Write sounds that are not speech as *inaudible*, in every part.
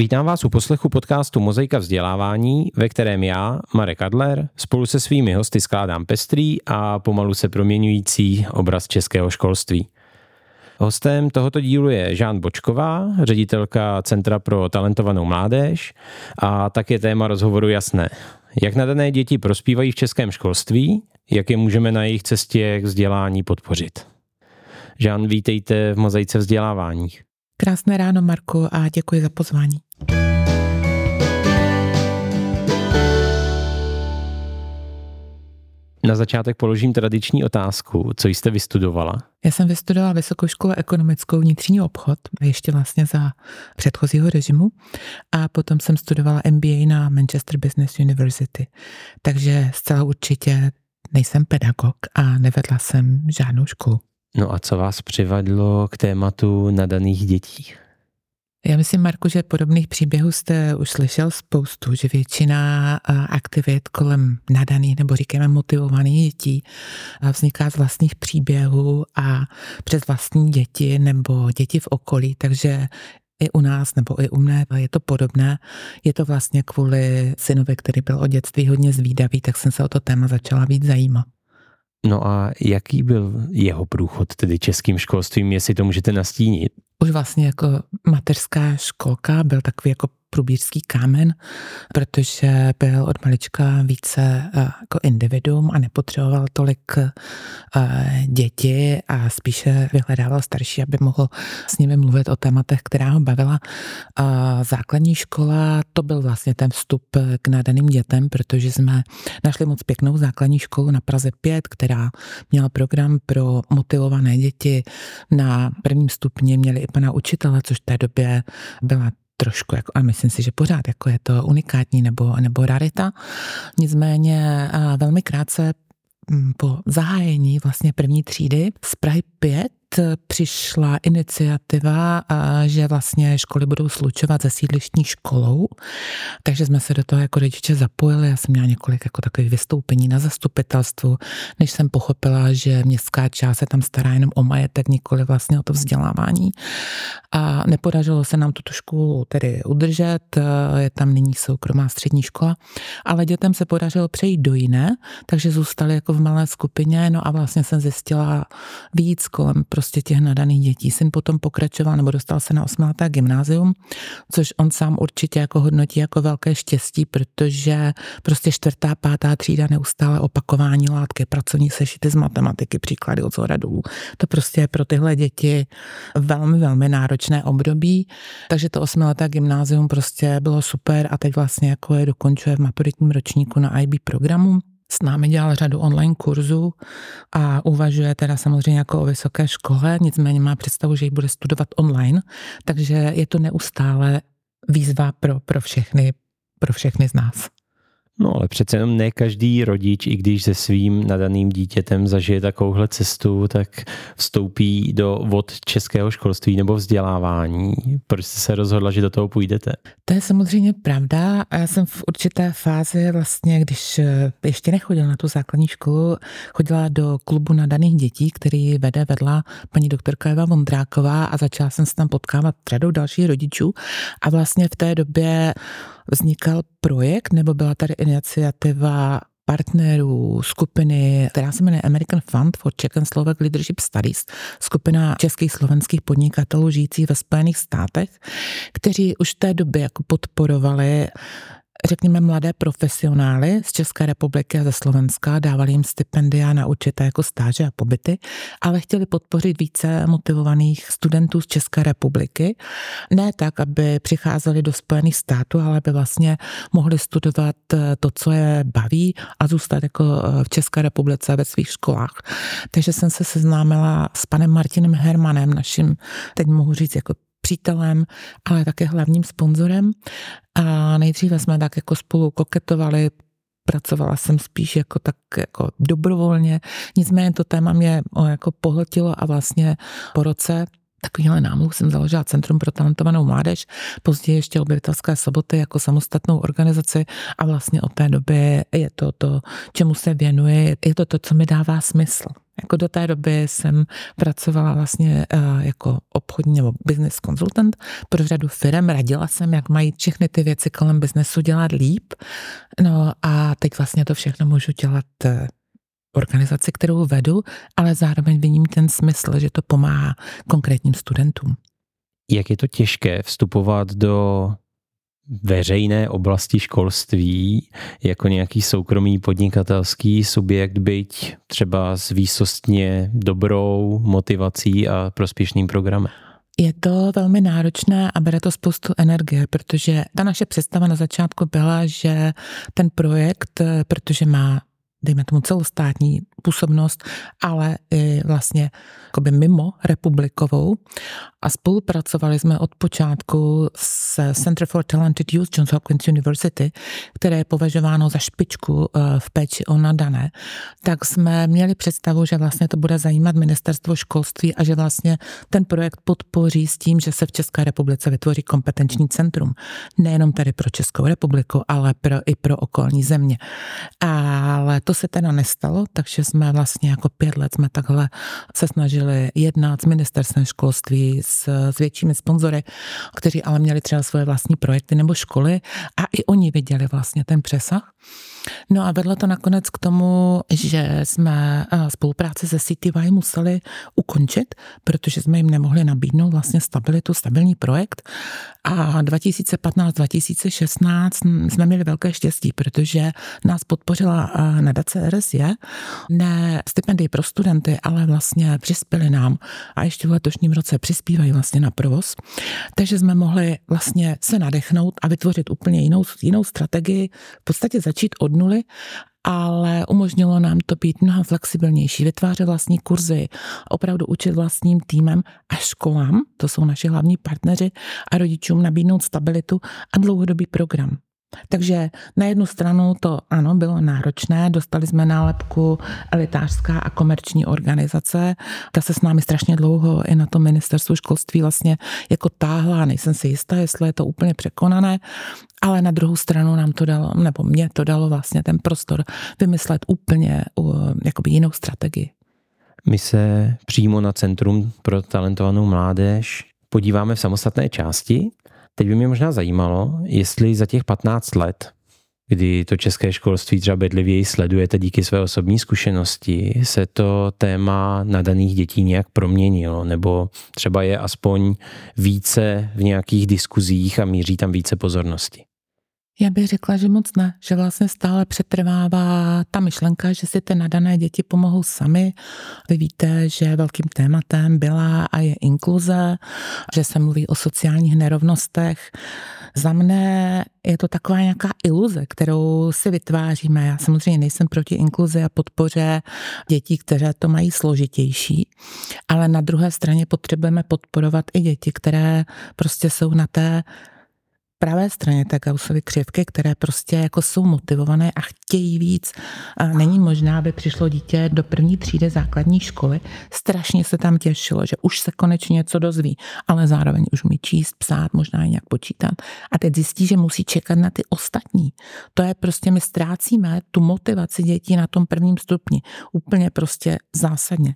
Vítám vás u poslechu podcastu Mozaika vzdělávání, ve kterém já, Marek Adler, spolu se svými hosty skládám pestrý a pomalu se proměňující obraz českého školství. Hostem tohoto dílu je Žán Bočková, ředitelka Centra pro talentovanou mládež a tak je téma rozhovoru jasné. Jak nadané děti prospívají v českém školství, jak je můžeme na jejich cestě k vzdělání podpořit. Žán, vítejte v Mozaice vzdělávání. Krásné ráno, Marku, a děkuji za pozvání. Na začátek položím tradiční otázku. Co jste vystudovala? Já jsem vystudovala Vysokou školu ekonomickou vnitřní obchod, ještě vlastně za předchozího režimu. A potom jsem studovala MBA na Manchester Business University. Takže zcela určitě nejsem pedagog a nevedla jsem žádnou školu. No a co vás přivadlo k tématu nadaných dětí? Já myslím, Marku, že podobných příběhů jste už slyšel spoustu, že většina aktivit kolem nadaných nebo říkáme motivovaných dětí vzniká z vlastních příběhů a přes vlastní děti nebo děti v okolí, takže i u nás nebo i u mne je to podobné. Je to vlastně kvůli synovi, který byl od dětství hodně zvídavý, tak jsem se o to téma začala víc zajímat. No a jaký byl jeho průchod tedy českým školstvím, jestli to můžete nastínit? Už vlastně jako mateřská školka byl takový jako průbířský kámen, protože byl od malička více eh, jako individuum a nepotřeboval tolik eh, děti a spíše vyhledával starší, aby mohl s nimi mluvit o tématech, která ho bavila. Základní škola, to byl vlastně ten vstup k nadaným dětem, protože jsme našli moc pěknou základní školu na Praze 5, která měla program pro motivované děti. Na prvním stupni měli i pana učitele, což v té době byla trošku, jako, a myslím si, že pořád jako je to unikátní nebo, nebo rarita. Nicméně velmi krátce po zahájení vlastně první třídy z Prahy 5 přišla iniciativa, že vlastně školy budou slučovat se sídlištní školou, takže jsme se do toho jako rodiče zapojili. Já jsem měla několik jako takových vystoupení na zastupitelstvu, než jsem pochopila, že městská část se tam stará jenom o majetek, nikoli vlastně o to vzdělávání. A nepodařilo se nám tuto školu tedy udržet, je tam nyní soukromá střední škola, ale dětem se podařilo přejít do jiné, takže zůstali jako v malé skupině, no a vlastně jsem zjistila víc kolem těch nadaných dětí. Syn potom pokračoval nebo dostal se na osmileté gymnázium, což on sám určitě jako hodnotí jako velké štěstí, protože prostě čtvrtá, pátá třída neustále opakování látky, pracovní sešity z matematiky, příklady od zoradů. To prostě je pro tyhle děti velmi, velmi náročné období, takže to osmileté gymnázium prostě bylo super a teď vlastně jako je dokončuje v maturitním ročníku na IB programu s námi dělal řadu online kurzů a uvažuje teda samozřejmě jako o vysoké škole, nicméně má představu, že ji bude studovat online, takže je to neustále výzva pro, pro všechny, pro všechny z nás. No ale přece jenom ne každý rodič, i když se svým nadaným dítětem zažije takovouhle cestu, tak vstoupí do vod českého školství nebo vzdělávání. Proč jste se rozhodla, že do toho půjdete? To je samozřejmě pravda. Já jsem v určité fázi vlastně, když eh, ještě nechodila na tu základní školu, chodila do klubu nadaných dětí, který vede vedla paní doktorka Eva Vondráková a začala jsem se tam potkávat řadou dalších rodičů a vlastně v té době vznikal projekt, nebo byla tady iniciativa partnerů skupiny, která se jmenuje American Fund for Czech and Slovak Leadership Studies, skupina českých slovenských podnikatelů žijících ve Spojených státech, kteří už v té době jako podporovali řekněme, mladé profesionály z České republiky a ze Slovenska, dávali jim stipendia na určité jako stáže a pobyty, ale chtěli podpořit více motivovaných studentů z České republiky. Ne tak, aby přicházeli do Spojených států, ale aby vlastně mohli studovat eh, to, co je baví a zůstat jako eh, v České republice ve svých školách. Takže jsem se seznámila s panem Martinem Hermanem, naším, teď mohu říct, jako přítelem, ale také hlavním sponzorem. A nejdříve jsme tak jako spolu koketovali, pracovala jsem spíš jako tak jako dobrovolně, nicméně to téma mě jako pohltilo a vlastně po roce Takovýhle námluv jsem založila Centrum pro talentovanou mládež, později ještě objevitelské soboty jako samostatnou organizaci a vlastně od té doby je to to, čemu se věnuje, je to to, co mi dává smysl. Jako do té doby jsem pracovala vlastně uh, jako obchodní nebo business konzultant pro řadu firm. Radila jsem, jak mají všechny ty věci kolem biznesu dělat líp. No a teď vlastně to všechno můžu dělat uh, organizaci, kterou vedu, ale zároveň vidím ten smysl, že to pomáhá konkrétním studentům. Jak je to těžké vstupovat do veřejné oblasti školství jako nějaký soukromý podnikatelský subjekt, byť třeba s výsostně dobrou motivací a prospěšným programem? Je to velmi náročné a bere to spoustu energie, protože ta naše představa na začátku byla, že ten projekt, protože má dejme tomu celostátní působnost, ale i vlastně mimo republikovou. A spolupracovali jsme od počátku s Center for Talented Youth Johns Hopkins University, které je považováno za špičku eh, v péči o nadané. Tak jsme měli představu, že vlastně to bude zajímat ministerstvo školství a že vlastně ten projekt podpoří s tím, že se v České republice vytvoří kompetenční centrum. Nejenom tady pro Českou republiku, ale pro, i pro okolní země. Ale to se teda nestalo, takže jsme vlastně jako pět let jsme takhle se snažili jednat s ministerstvem školství, s, s většími sponzory, kteří ale měli třeba svoje vlastní projekty nebo školy a i oni viděli vlastně ten přesah. No a vedlo to nakonec k tomu, že jsme eh, spolupráci se CTY museli ukončit, protože jsme jim nemohli nabídnout vlastně stabilitu, stabilní projekt. A 2015-2016 jsme měli velké štěstí, protože nás podpořila eh, nadace RSJ, ne stipendii pro studenty, ale vlastně přispěli nám a ještě v letošním roce přispívají vlastně na provoz. Takže jsme mohli vlastně se nadechnout a vytvořit úplně jinou, jinou strategii, v podstatě začít od nuly ale umožnilo nám to být mnohem flexibilnější, vytvářet vlastní kurzy, opravdu učit vlastním týmem a školám, to jsou naši hlavní partneři, a rodičům nabídnout stabilitu a dlouhodobý program. Takže na jednu stranu to ano, bylo náročné, dostali jsme nálepku elitářská a komerční organizace, ta se s námi strašně dlouho i na tom ministerstvu školství vlastně jako táhla, nejsem si jistá, jestli je to úplně překonané, ale na druhou stranu nám to dalo, nebo mě to dalo vlastně ten prostor vymyslet úplně jakoby jinou strategii. My se přímo na Centrum pro talentovanou mládež podíváme v samostatné části Teď by mě možná zajímalo, jestli za těch 15 let, kdy to české školství třeba bedlivěji sledujete díky své osobní zkušenosti, se to téma nadaných dětí nějak proměnilo, nebo třeba je aspoň více v nějakých diskuzích a míří tam více pozornosti. Já bych řekla, že moc ne, že vlastně stále přetrvává ta myšlenka, že si ty nadané děti pomohou sami. Vy víte, že velkým tématem byla a je inkluze, že se mluví o sociálních nerovnostech. Za mne je to taková nějaká iluze, kterou si vytváříme. Já samozřejmě nejsem proti inkluzi a podpoře dětí, které to mají složitější, ale na druhé straně potřebujeme podporovat i děti, které prostě jsou na té pravé straně té Gaussovy křivky, které prostě jako jsou motivované a chtějí víc. A není možná, aby přišlo dítě do první třídy základní školy, strašně se tam těšilo, že už se konečně něco dozví, ale zároveň už umí číst, psát, možná i nějak počítat. A teď zjistí, že musí čekat na ty ostatní. To je prostě, my ztrácíme tu motivaci dětí na tom prvním stupni. Úplně prostě zásadně.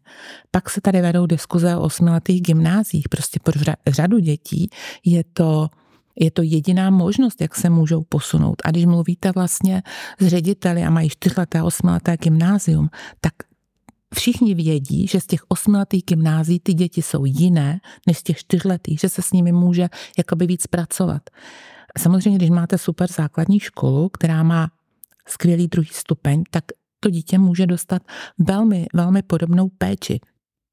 Pak se tady vedou diskuze o osmiletých gymnázích. Prostě pro řadu dětí je to je to jediná možnost, jak se můžou posunout. A když mluvíte vlastně s řediteli a mají čtyřleté, osmileté gymnázium, tak všichni vědí, že z těch osmiletých gymnází ty děti jsou jiné než z těch čtyřletých, že se s nimi může jakoby víc pracovat. Samozřejmě, když máte super základní školu, která má skvělý druhý stupeň, tak to dítě může dostat velmi, velmi podobnou péči.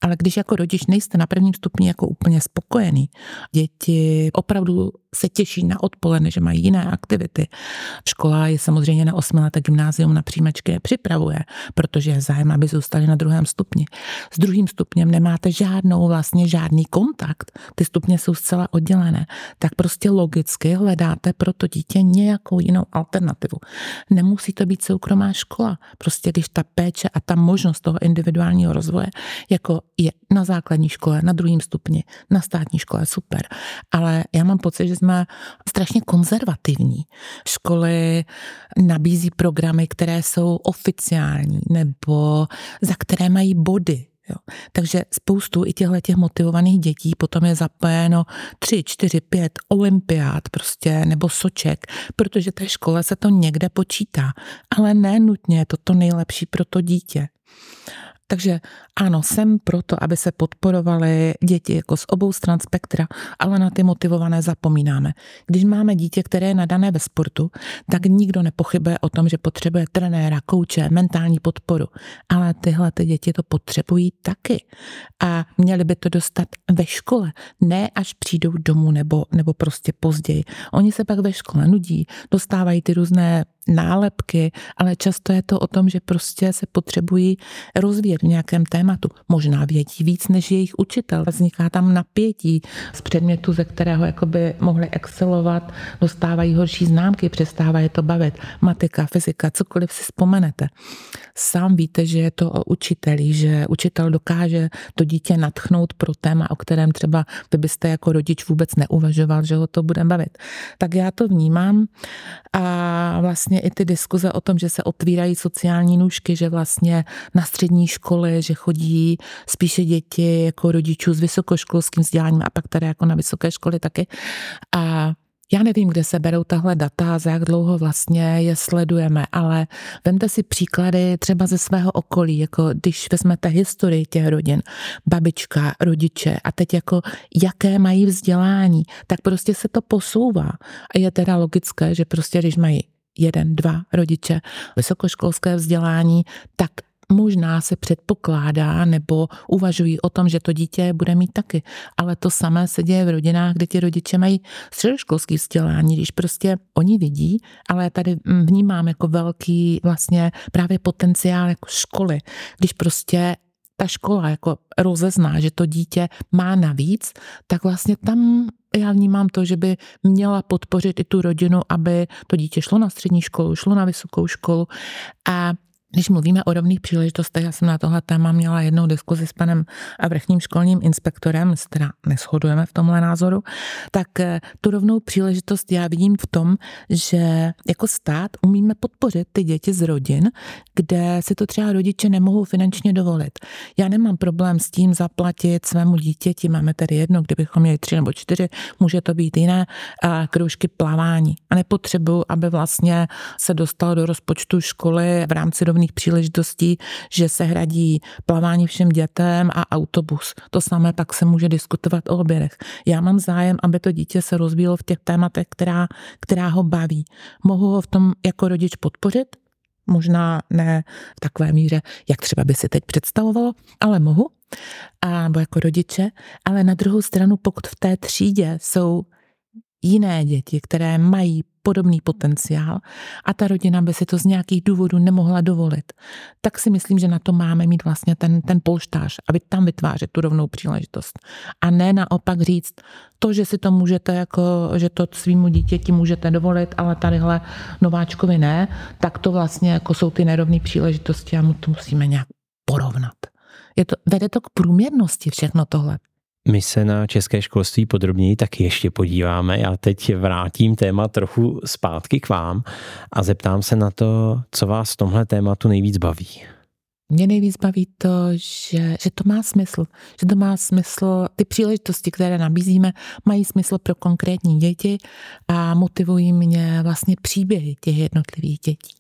Ale když jako rodič nejste na prvním stupni jako úplně spokojený, děti opravdu se těší na odpoledne, že mají jiné aktivity. Škola je samozřejmě na osmileté gymnázium na příjmečky připravuje, protože je zájem, aby zůstali na druhém stupni. S druhým stupněm nemáte žádnou vlastně žádný kontakt. Ty stupně jsou zcela oddělené. Tak prostě logicky hledáte pro to dítě nějakou jinou alternativu. Nemusí to být soukromá škola. Prostě když ta péče a ta možnost toho individuálního rozvoje jako je na základní škole, na druhém stupni, na státní škole, super. Ale já mám pocit, že jsme strašně konzervativní. Školy nabízí programy, které jsou oficiální nebo za které mají body. Jo. Takže spoustu i těchto těch motivovaných dětí potom je zapojeno tři, čtyři, pět olympiád prostě nebo soček, protože té škole se to někde počítá, ale ne nutně je to to nejlepší pro to dítě. Takže ano, jsem proto, aby se podporovaly děti jako z obou stran spektra, ale na ty motivované zapomínáme. Když máme dítě, které je nadané ve sportu, tak nikdo nepochybuje o tom, že potřebuje trenéra, kouče, mentální podporu. Ale tyhle ty děti to potřebují taky. A měli by to dostat ve škole, ne až přijdou domů nebo, nebo prostě později. Oni se pak ve škole nudí, dostávají ty různé nálepky, ale často je to o tom, že prostě se potřebují rozvíjet v nějakém tématu. Možná vědí víc než jejich učitel. Vzniká tam napětí z předmětu, ze kterého jakoby mohli excelovat, dostávají horší známky, přestávají to bavit. Matika, fyzika, cokoliv si vzpomenete. Sám víte, že je to o učiteli, že učitel dokáže to dítě natchnout pro téma, o kterém třeba vy byste jako rodič vůbec neuvažoval, že ho to bude bavit. Tak já to vnímám a vlastně i ty diskuze o tom, že se otvírají sociální nůžky, že vlastně na střední školy, že chodí spíše děti jako rodičů s vysokoškolským vzděláním a pak tady jako na vysoké školy taky. A já nevím, kde se berou tahle data, za jak dlouho vlastně je sledujeme, ale vemte si příklady třeba ze svého okolí, jako když vezmete historii těch rodin, babička, rodiče a teď jako jaké mají vzdělání, tak prostě se to posouvá. A je teda logické, že prostě když mají jeden, dva rodiče vysokoškolské vzdělání, tak možná se předpokládá nebo uvažují o tom, že to dítě bude mít taky. Ale to samé se děje v rodinách, kde ti rodiče mají středoškolský vzdělání, když prostě oni vidí, ale tady vnímám jako velký vlastně právě potenciál jako školy, když prostě ta škola jako rozezná, že to dítě má navíc, tak vlastně tam já vnímám to, že by měla podpořit i tu rodinu, aby to dítě šlo na střední školu, šlo na vysokou školu. A když mluvíme o rovných příležitostech, já jsem na tohle téma měla jednou diskuzi s panem vrchním školním inspektorem, s teda neschodujeme v tomhle názoru, tak eh, tu rovnou příležitost já vidím v tom, že jako stát umíme podpořit ty děti z rodin, kde si to třeba rodiče nemohou finančně dovolit. Já nemám problém s tím zaplatit svému dítěti, máme tady jedno, kdybychom měli tři nebo čtyři, může to být jiné, kroužky plavání. A nepotřebuji, aby vlastně se dostal do rozpočtu školy v rámci rovných příležitostí, že se hradí plavání všem dětem a autobus. To samé pak se může diskutovat o obědech. Já mám zájem, aby to dítě se rozvíjelo v těch tématech, která, která ho baví. Mohu ho v tom jako rodič podpořit? Možná ne v takové míře, jak třeba by si teď představovalo, ale mohu, a, nebo jako rodiče, ale na druhou stranu, pokud v té třídě jsou jiné děti, které mají podobný potenciál a ta rodina by si to z nějakých důvodů nemohla dovolit, tak si myslím, že na to máme mít vlastně ten, ten polštář, aby tam vytvářet tu rovnou příležitost. A ne naopak říct, to, že si to můžete, jako, že to svýmu dítěti můžete dovolit, ale tadyhle nováčkovi ne, tak to vlastně jako jsou ty nerovné příležitosti a mu to musíme nějak porovnat. Je to, vede to k průměrnosti všechno tohle. My se na české školství podrobněji taky ještě podíváme. Já teď vrátím téma trochu zpátky k vám a zeptám se na to, co vás v tomhle tématu nejvíc baví. Mě nejvíc baví to, že, že to má smysl. Že to má smysl, ty příležitosti, které nabízíme, mají smysl pro konkrétní děti a motivují mě vlastně příběhy těch jednotlivých dětí.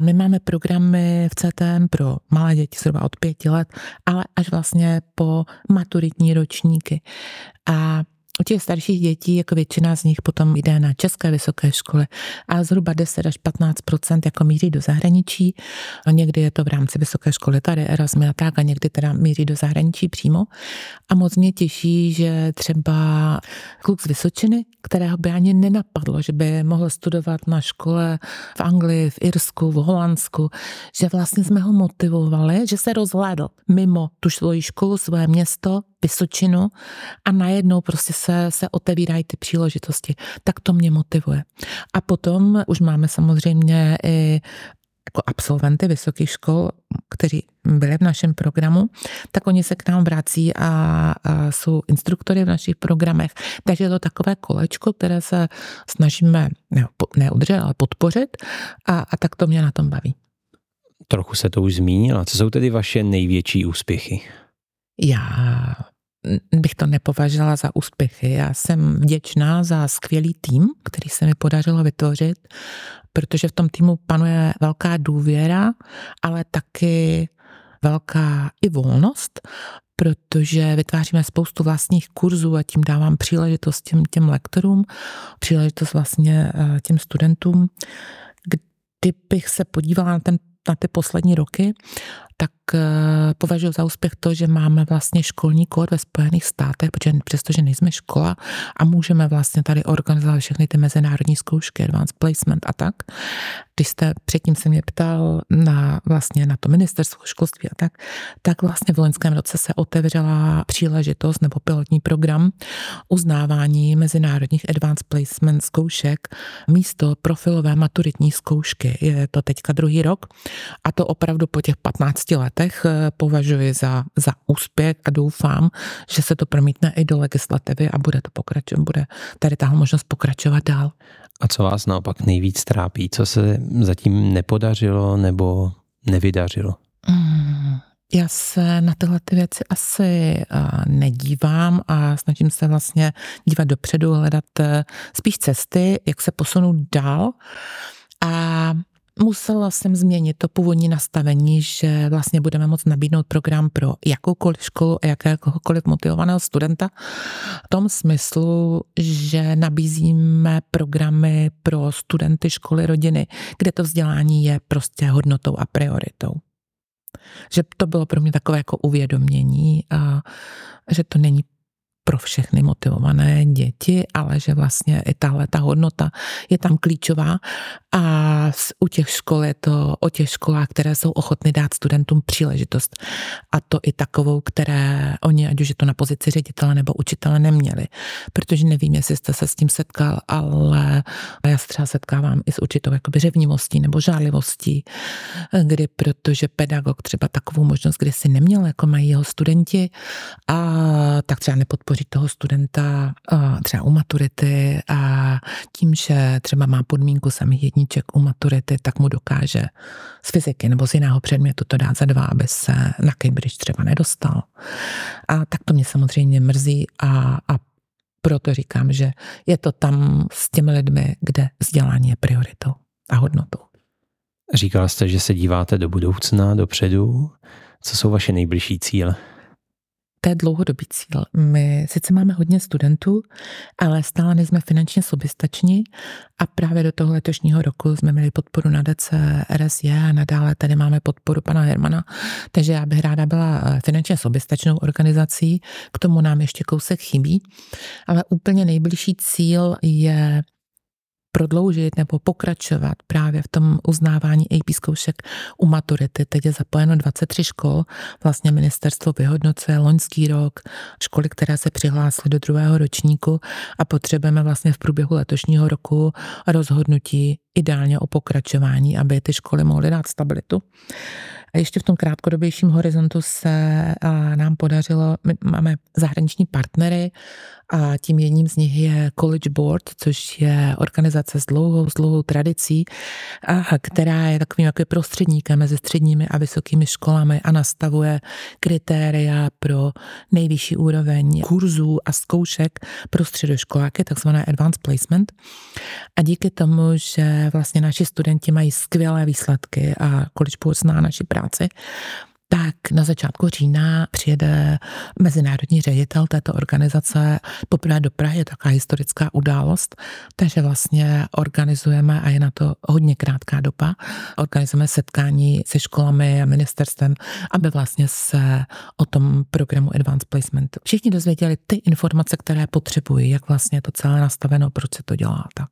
My máme programy v CTM pro malé děti zhruba od pěti let, ale až vlastně po maturitní ročníky. A u těch starších dětí, jako většina z nich potom jde na české vysoké školy a zhruba 10 až 15% jako míří do zahraničí. A někdy je to v rámci vysoké školy tady Erasmus a tak a někdy teda míří do zahraničí přímo. A moc mě těší, že třeba kluk z Vysočiny, kterého by ani nenapadlo, že by mohl studovat na škole v Anglii, v Irsku, v Holandsku, že vlastně jsme ho motivovali, že se rozhlédl mimo tu svoji školu, svoje město, Vysočinu a najednou prostě se, se otevírají ty příležitosti. Tak to mě motivuje. A potom už máme samozřejmě i jako absolventy vysokých škol, kteří byli v našem programu, tak oni se k nám vrací a, a jsou instruktory v našich programech. Takže je to takové kolečko, které se snažíme ne, neudržet, ale podpořit a, a tak to mě na tom baví. Trochu se to už zmínila. Co jsou tedy vaše největší úspěchy? Já bych to nepovažovala za úspěchy. Já jsem vděčná za skvělý tým, který se mi podařilo vytvořit, protože v tom týmu panuje velká důvěra, ale taky velká i volnost, protože vytváříme spoustu vlastních kurzů a tím dávám příležitost těm, těm lektorům, příležitost vlastně eh, těm studentům. Kdybych se podívala na ten na ty poslední roky, tak považuji za úspěch to, že máme vlastně školní kód ve Spojených státech, protože přestože nejsme škola a můžeme vlastně tady organizovat všechny ty mezinárodní zkoušky, advanced placement a tak. Když jste předtím se mě ptal na vlastně na to ministerstvo školství a tak, tak vlastně v loňském roce se otevřela příležitost nebo pilotní program uznávání mezinárodních advanced placement zkoušek místo profilové maturitní zkoušky. Je to teďka druhý rok a to opravdu po těch 15 15 letech eh, považuji za, za úspěch a doufám, že se to promítne i do legislativy a bude to pokračovat, bude tady tahle možnost pokračovat dál. A co vás naopak nejvíc trápí? Co se zatím nepodařilo nebo nevydařilo? Mm, já se na tyhle ty věci asi eh, nedívám a snažím se vlastně dívat dopředu, hledat eh, spíš cesty, jak se posunout dál. A musela jsem změnit to původní nastavení, že vlastně budeme moct nabídnout program pro jakoukoliv školu a jakéhokoliv motivovaného studenta. V tom smyslu, že nabízíme programy pro studenty školy rodiny, kde to vzdělání je prostě hodnotou a prioritou. Že to bylo pro mě takové jako uvědomění, a že to není pro všechny motivované děti, ale že vlastně i tahle ta hodnota je tam klíčová a u těch škol je to o těch školách, které jsou ochotny dát studentům příležitost a to i takovou, které oni, ať už je to na pozici ředitele nebo učitele, neměli. Protože nevím, jestli jste se s tím setkal, ale já se třeba setkávám i s určitou jakoby řevnivostí nebo žádlivostí, kdy protože pedagog třeba takovou možnost, kdy si neměl, jako mají jeho studenti, a tak třeba nepodpoří podpořit toho studenta třeba u maturity a tím, že třeba má podmínku samých jedniček u maturity, tak mu dokáže z fyziky nebo z jiného předmětu to dát za dva, aby se na Cambridge třeba nedostal. A tak to mě samozřejmě mrzí a, a proto říkám, že je to tam s těmi lidmi, kde vzdělání je prioritou a hodnotou. Říkal jste, že se díváte do budoucna, dopředu. Co jsou vaše nejbližší cíle? To je dlouhodobý cíl. My sice máme hodně studentů, ale stále nejsme finančně soběstační a právě do toho letošního roku jsme měli podporu na DC RSJ a nadále tady máme podporu pana Hermana, takže já bych ráda byla eh, finančně soběstačnou organizací, k tomu nám ještě kousek chybí, ale úplně nejbližší cíl je prodloužit nebo pokračovat právě v tom uznávání AP zkoušek u maturity. Teď je zapojeno 23 škol, vlastně ministerstvo vyhodnocuje loňský rok, školy, které se přihlásily do druhého ročníku a potřebujeme vlastně v průběhu letošního roku rozhodnutí ideálně o pokračování, aby ty školy mohly dát stabilitu. A ještě v tom krátkodobějším horizontu se nám podařilo, my máme zahraniční partnery a tím jedním z nich je College Board, což je organizace s dlouhou, s dlouhou tradicí, a která je takovým jako prostředníkem mezi středními a vysokými školami a nastavuje kritéria pro nejvyšší úroveň kurzů a zkoušek pro středoškoláky, takzvané advanced placement. A díky tomu, že vlastně naši studenti mají skvělé výsledky a College Board zná naši práci, tak na začátku října přijede mezinárodní ředitel této organizace poprvé do Prahy, je taková historická událost, takže vlastně organizujeme, a je na to hodně krátká doba, organizujeme setkání se školami a ministerstvem, aby vlastně se o tom programu Advanced Placement všichni dozvěděli ty informace, které potřebují, jak vlastně to celé nastaveno, proč se to dělá tak.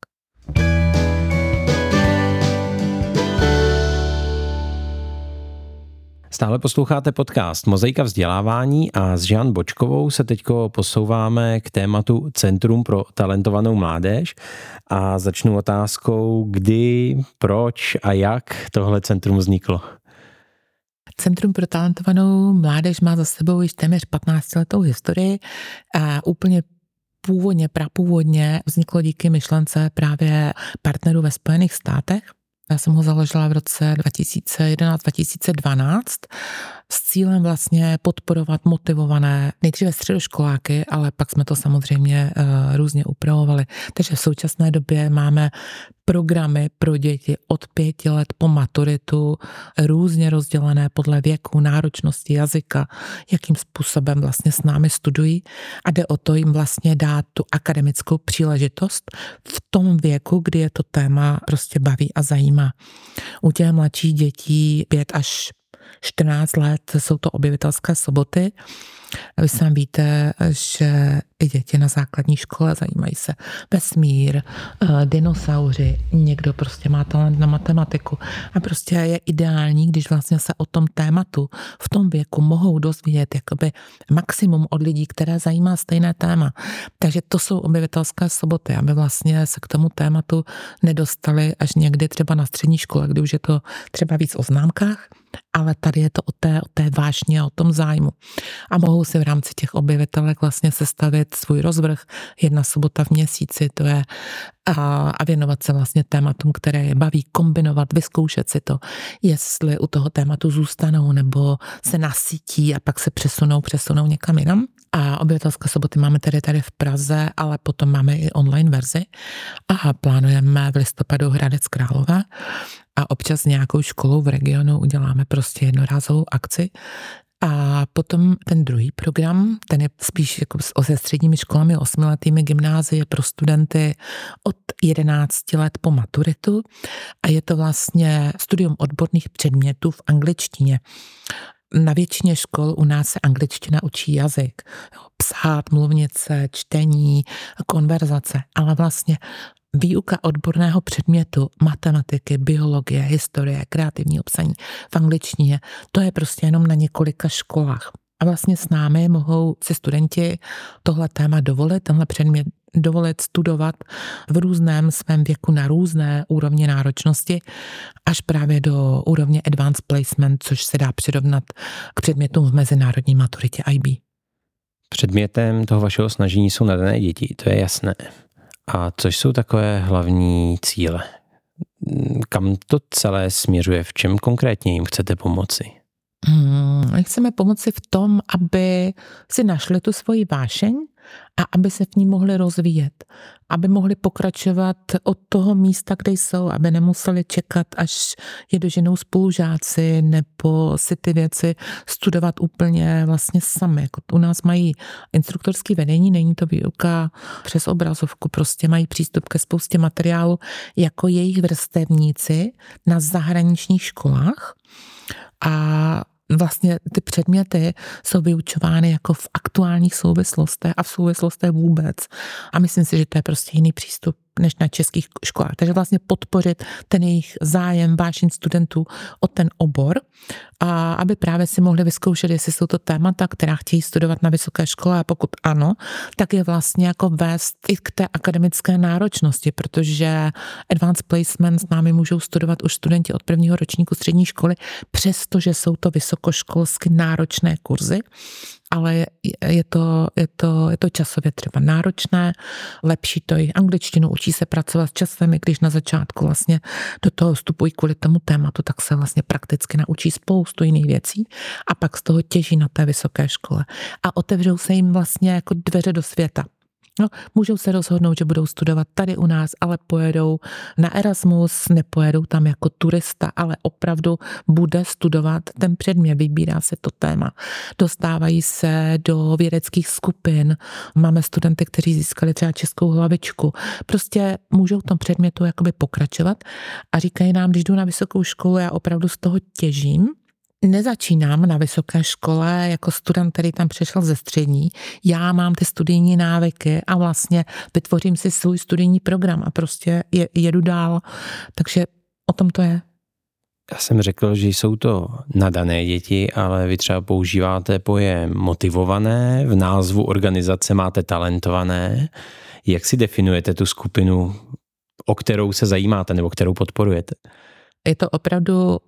Stále posloucháte podcast Mozaika vzdělávání a s Žán Bočkovou se teď posouváme k tématu Centrum pro talentovanou mládež a začnu otázkou, kdy, proč a jak tohle centrum vzniklo. Centrum pro talentovanou mládež má za sebou již téměř 15 letou historii a úplně původně, prapůvodně vzniklo díky myšlence právě partnerů ve Spojených státech, já jsem ho založila v roce 2011-2012 s cílem vlastně podporovat motivované nejdříve středoškoláky, ale pak jsme to samozřejmě uh, různě upravovali. Takže v současné době máme programy pro děti od pěti let po maturitu, různě rozdělené podle věku, náročnosti jazyka, jakým způsobem vlastně s námi studují a jde o to jim vlastně dát tu akademickou příležitost v tom věku, kdy je to téma prostě baví a zajímá. U těch mladších dětí 5 až 14 let jsou to objevitelské soboty. Vy sám víte, že i děti na základní škole zajímají se vesmír, eh, dinosauři, někdo prostě má talent na matematiku a prostě je ideální, když vlastně se o tom tématu v tom věku mohou dozvědět jakoby maximum od lidí, které zajímá stejné téma. Takže to jsou objevitelské soboty, aby vlastně se k tomu tématu nedostali až někdy třeba na střední škole, kdy už je to třeba víc o známkách, ale tady je to o té, o té vášně o tom zájmu. A mohou si v rámci těch objevitelek vlastně sestavit svůj rozvrh. Jedna sobota v měsíci, to je a, a věnovat se vlastně tématům, které je baví, kombinovat, vyzkoušet si to, jestli u toho tématu zůstanou nebo se nasytí a pak se přesunou, přesunou někam jinam. A objevitelské soboty máme tedy tady v Praze, ale potom máme i online verzi. A plánujeme v listopadu Hradec Králové a občas nějakou školou v regionu uděláme prostě jednorázovou akci, a potom ten druhý program, ten je spíš jako se středními školami, osmiletými gymnázie pro studenty od 11 let po maturitu a je to vlastně studium odborných předmětů v angličtině. Na většině škol u nás se angličtina učí jazyk. Psát, mluvnice, čtení, konverzace, ale vlastně výuka odborného předmětu, matematiky, biologie, historie, kreativní obsaní v angličtině, to je prostě jenom na několika školách. A vlastně s námi mohou si studenti tohle téma dovolit, tenhle předmět dovolit studovat v různém svém věku na různé úrovně náročnosti, až právě do úrovně Advanced Placement, což se dá přirovnat k předmětům v mezinárodní maturitě IB. Předmětem toho vašeho snažení jsou nadané děti, to je jasné. A což jsou takové hlavní cíle? Kam to celé směřuje? V čem konkrétně jim chcete pomoci? Hmm, chceme pomoci v tom, aby si našli tu svoji vášeň a aby se v ní mohli rozvíjet, aby mohli pokračovat od toho místa, kde jsou, aby nemuseli čekat, až je doženou spolužáci nebo si ty věci studovat úplně vlastně sami. Jako u nás mají instruktorský vedení, není to výuka přes obrazovku, prostě mají přístup ke spoustě materiálu jako jejich vrstevníci na zahraničních školách a vlastně ty předměty jsou vyučovány jako v aktuálních souvislostech a v souvislostech vůbec. A myslím si, že to je prostě jiný přístup než na českých školách. Takže vlastně podpořit ten jejich zájem, vášeň studentů o ten obor, a aby právě si mohli vyzkoušet, jestli jsou to témata, která chtějí studovat na vysoké škole a pokud ano, tak je vlastně jako vést i k té akademické náročnosti, protože Advanced Placement s námi můžou studovat už studenti od prvního ročníku střední školy, přestože jsou to vysokoškolsky náročné kurzy ale je to, je, to, je to časově třeba náročné, lepší to i angličtinu, učí se pracovat s časem, i když na začátku vlastně do toho vstupují kvůli tomu tématu, tak se vlastně prakticky naučí spoustu jiných věcí a pak z toho těží na té vysoké škole. A otevřou se jim vlastně jako dveře do světa. No, můžou se rozhodnout, že budou studovat tady u nás, ale pojedou na Erasmus, nepojedou tam jako turista, ale opravdu bude studovat ten předmět, vybírá se to téma. Dostávají se do vědeckých skupin, máme studenty, kteří získali třeba českou hlavičku. Prostě můžou v tom předmětu jakoby pokračovat a říkají nám, když jdu na vysokou školu, já opravdu z toho těžím, nezačínám na vysoké škole jako student, který tam přešel ze střední. Já mám ty studijní návyky a vlastně vytvořím si svůj studijní program a prostě je, jedu dál. Takže o tom to je. Já jsem řekl, že jsou to nadané děti, ale vy třeba používáte pojem motivované, v názvu organizace máte talentované. Jak si definujete tu skupinu, o kterou se zajímáte nebo kterou podporujete? Je to opravdu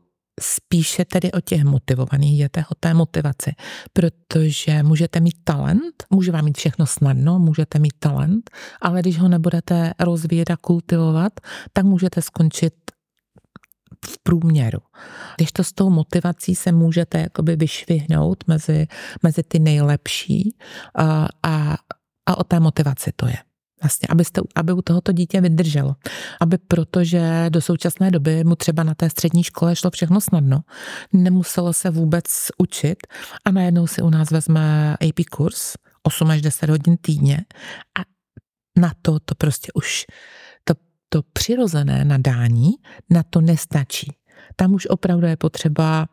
spíše tedy o těch motivovaných dětech, o té motivaci, protože můžete mít talent, může vám mít všechno snadno, můžete mít talent, ale když ho nebudete rozvíjet a kultivovat, tak můžete skončit v průměru. Když to s tou motivací se můžete jakoby vyšvihnout mezi, mezi ty nejlepší a, a, a o té motivaci to je. Vlastně, abyste, aby u tohoto dítě vydrželo. Aby protože do současné doby mu třeba na té střední škole šlo všechno snadno, nemuselo se vůbec učit a najednou si u nás vezme AP kurz 8 až 10 hodin týdně a na to to prostě už to, to přirozené nadání na to nestačí. Tam už opravdu je potřeba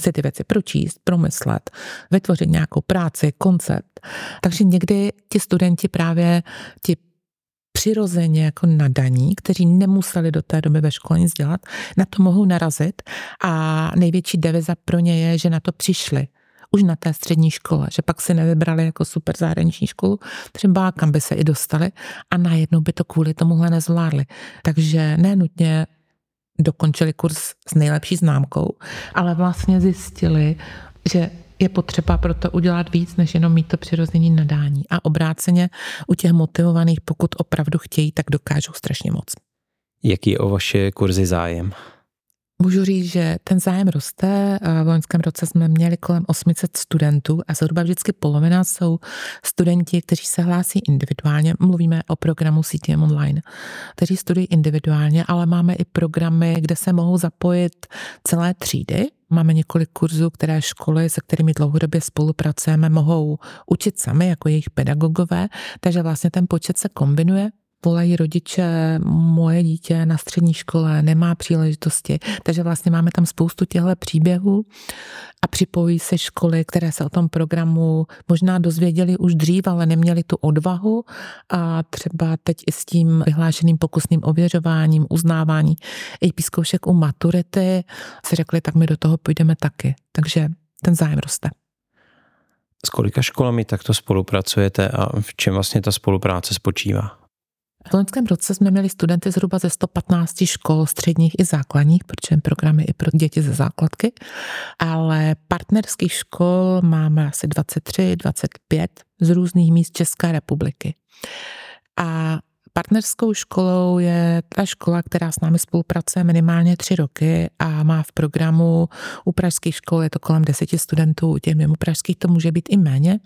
si ty věci pročíst, promyslet, vytvořit nějakou práci, koncept. Takže někdy ti studenti právě ti přirozeně jako nadaní, kteří nemuseli do té doby ve škole nic dělat, na to mohou narazit a největší deviza pro ně je, že na to přišli už na té střední škole, že pak si nevybrali jako super zahraniční školu, třeba kam by se i dostali a najednou by to kvůli tomuhle nezvládli. Takže nenutně dokončili kurz s nejlepší známkou, ale vlastně zjistili, že je potřeba pro to udělat víc, než jenom mít to přirozené nadání. A obráceně u těch motivovaných, pokud opravdu chtějí, tak dokážou strašně moc. Jaký je o vaše kurzy zájem? Můžu říct, že ten zájem roste. V loňském roce jsme měli kolem 800 studentů a zhruba vždycky polovina jsou studenti, kteří se hlásí individuálně. Mluvíme o programu CTM Online, kteří studují individuálně, ale máme i programy, kde se mohou zapojit celé třídy. Máme několik kurzů, které školy, se kterými dlouhodobě spolupracujeme, mohou učit sami jako jejich pedagogové, takže vlastně ten počet se kombinuje volají rodiče, moje dítě na střední škole nemá příležitosti, takže vlastně máme tam spoustu těchto příběhů a připojí se školy, které se o tom programu možná dozvěděli už dřív, ale neměli tu odvahu a třeba teď i s tím vyhlášeným pokusným ověřováním, uznávání AP zkoušek u maturity si řekli, tak my do toho půjdeme taky. Takže ten zájem roste. S kolika školami takto spolupracujete a v čem vlastně ta spolupráce spočívá? V loňském roce jsme měli studenty zhruba ze 115 škol středních i základních, protože programy i pro děti ze základky, ale partnerských škol máme asi 23, 25 z různých míst České republiky. A Partnerskou školou je ta škola, která s námi spolupracuje minimálně tři roky a má v programu u pražských škol je to kolem deseti studentů, u těch mimo pražských to může být i méně.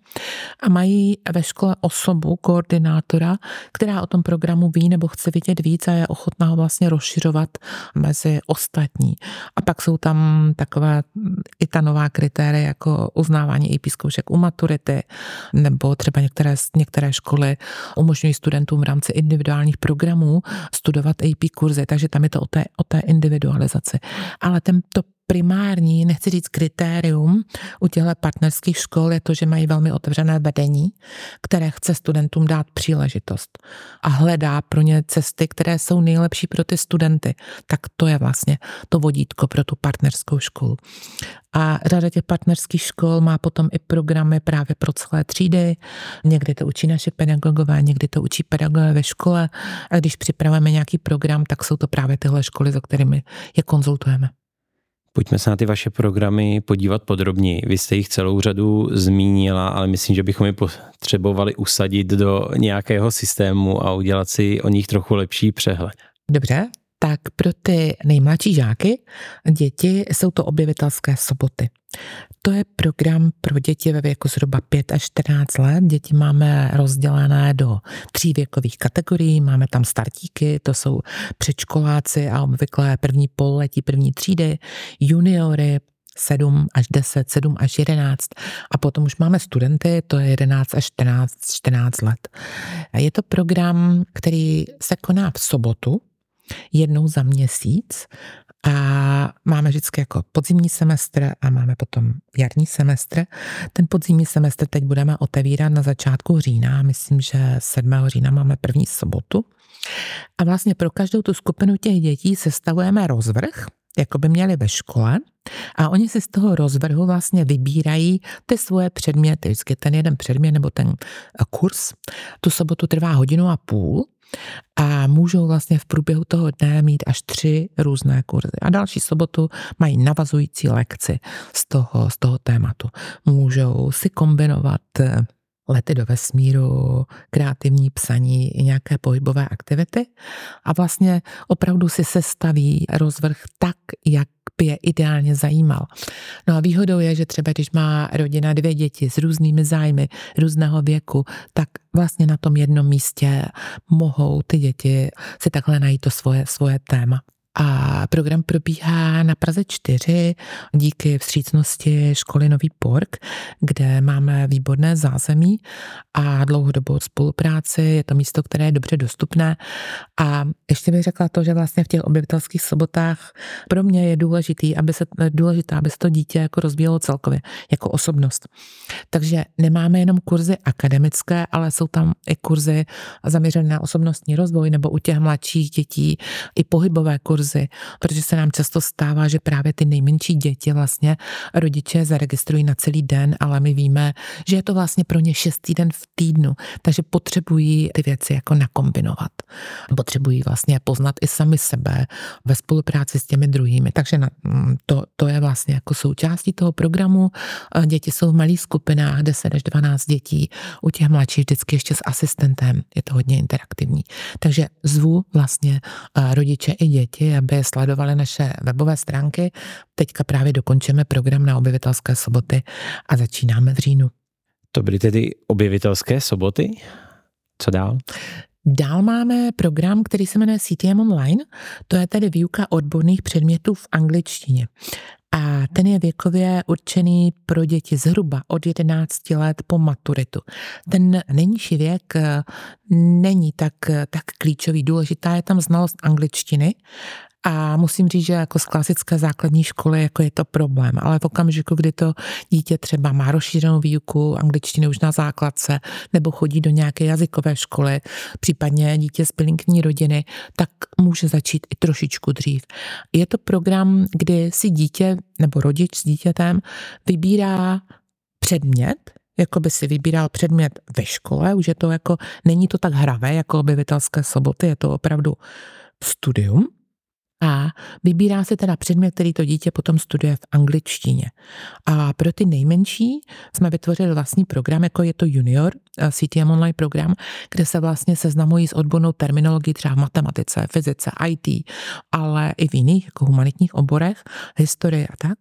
A mají ve škole osobu, koordinátora, která o tom programu ví nebo chce vidět víc a je ochotná ho vlastně rozšiřovat mezi ostatní. A pak jsou tam takové i ta nová kritéria jako uznávání AP zkoušek u maturity, nebo třeba některé, některé školy umožňují studentům v rámci individuálních programů studovat AP kurzy, takže tam je to o té, o té individualizaci. Ale ten, to primární, nechci říct kritérium u těchto partnerských škol je to, že mají velmi otevřené vedení, které chce studentům dát příležitost a hledá pro ně cesty, které jsou nejlepší pro ty studenty. Tak to je vlastně to vodítko pro tu partnerskou školu. A řada těch partnerských škol má potom i programy právě pro celé třídy. Někdy to učí naše pedagogové, někdy to učí pedagogové ve škole. A když připravujeme nějaký program, tak jsou to právě tyhle školy, za kterými je konzultujeme. Pojďme se na ty vaše programy podívat podrobněji. Vy jste jich celou řadu zmínila, ale myslím, že bychom je potřebovali usadit do nějakého systému a udělat si o nich trochu lepší přehled. Dobře, tak pro ty nejmladší žáky, děti, jsou to objevitelské soboty. To je program pro děti ve věku zhruba 5 až 14 let. Děti máme rozdělené do tří věkových kategorií. Máme tam startíky, to jsou předškoláci a obvykle první pololetí, první třídy, juniory, 7 až 10, 7 až 11 a potom už máme studenty, to je 11 až 14, 14 let. Je to program, který se koná v sobotu, jednou za měsíc a máme vždycky jako podzimní semestr a máme potom jarní semestr. Ten podzimní semestr teď budeme otevírat na začátku října, myslím, že 7. října máme první sobotu. A vlastně pro každou tu skupinu těch dětí sestavujeme rozvrh, jako by měli ve škole a oni si z toho rozvrhu vlastně vybírají ty svoje předměty, vždycky ten jeden předmět nebo ten kurz. Tu sobotu trvá hodinu a půl a můžou vlastně v průběhu toho dne mít až tři různé kurzy. A další sobotu mají navazující lekci z toho, z toho tématu. Můžou si kombinovat eh, lety do vesmíru, kreativní psaní i nějaké pohybové aktivity a vlastně opravdu si sestaví rozvrh tak, jak by je ideálně zajímal. No a výhodou je, že třeba když má rodina dvě děti s různými zájmy různého věku, tak vlastně na tom jednom místě mohou ty děti si takhle najít to svoje, svoje téma. A program probíhá na Praze 4 díky vstřícnosti školy Nový Pork, kde máme výborné zázemí a dlouhodobou spolupráci. Je to místo, které je dobře dostupné. A ještě bych řekla to, že vlastně v těch objevitelských sobotách pro mě je důležitý, aby se, důležité, aby se to dítě jako rozvíjelo celkově, jako osobnost. Takže nemáme jenom kurzy akademické, ale jsou tam i kurzy zaměřené na osobnostní rozvoj nebo u těch mladších dětí i pohybové kurzy kurzy, protože se nám často stává, že právě ty nejmenší děti vlastně rodiče zaregistrují na celý den, ale my víme, že je to vlastně pro ně šestý den v týdnu, takže potřebují ty věci jako nakombinovat. Potřebují vlastně poznat i sami sebe ve spolupráci s těmi druhými. Takže na, mm, to, to je vlastně jako součástí toho programu. Děti jsou v malých skupinách, 10 až 12 dětí, u těch mladších vždycky ještě s asistentem, je to hodně interaktivní. Takže zvu vlastně rodiče i děti, aby sledovali naše webové stránky. Teďka právě dokončíme program na objevitelské soboty a začínáme v říjnu. To byly tedy objevitelské soboty? Co dál? Dál máme program, který se jmenuje CTM Online. To je tedy výuka odborných předmětů v angličtině. A ten je věkově určený pro děti zhruba od 11 let po maturitu. Ten nejnižší věk eh, není tak, tak klíčový. Důležitá je tam znalost angličtiny a musím říct, že jako z klasické základní školy jako je to problém, ale v okamžiku, kdy to dítě třeba má rozšířenou výuku angličtiny už na základce nebo chodí do nějaké jazykové školy, případně dítě z bilinkní rodiny, tak může začít i trošičku dřív. Je to program, kdy si dítě nebo rodič s dítětem vybírá předmět, jako by si vybíral předmět ve škole, už je to jako, není to tak hravé jako objevitelské soboty, je to opravdu studium, a vybírá se teda předmět, který to dítě potom studuje v angličtině. A pro ty nejmenší jsme vytvořili vlastní program, jako je to Junior, eh, CTM online program, kde se vlastně seznamují s odbornou terminologií třeba v matematice, fyzice, IT, ale i v jiných, jako humanitních oborech, historie a tak.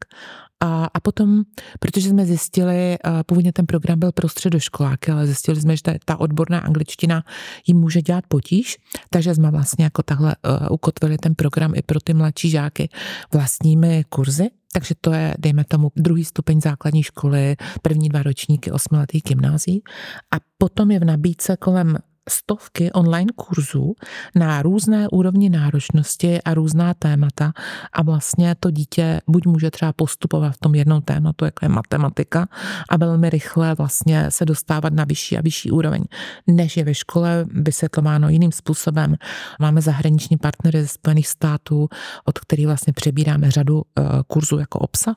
A, a potom, protože jsme zjistili, původně ten program byl pro středoškoláky, ale zjistili jsme, že ta, ta odborná angličtina jim může dělat potíž, takže jsme vlastně jako takhle uh, ukotvili ten program i pro ty mladší žáky vlastními kurzy. Takže to je, dejme tomu, druhý stupeň základní školy, první dva ročníky osmiletých gymnází. A potom je v nabídce kolem stovky online kurzů na různé úrovni náročnosti a různá témata a vlastně to dítě buď může třeba postupovat v tom jednom tématu, jako je matematika a velmi rychle vlastně se dostávat na vyšší a vyšší úroveň, než je ve škole vysvětlováno jiným způsobem. Máme zahraniční partnery ze Spojených států, od kterých vlastně přebíráme řadu eh, kurzů jako obsah.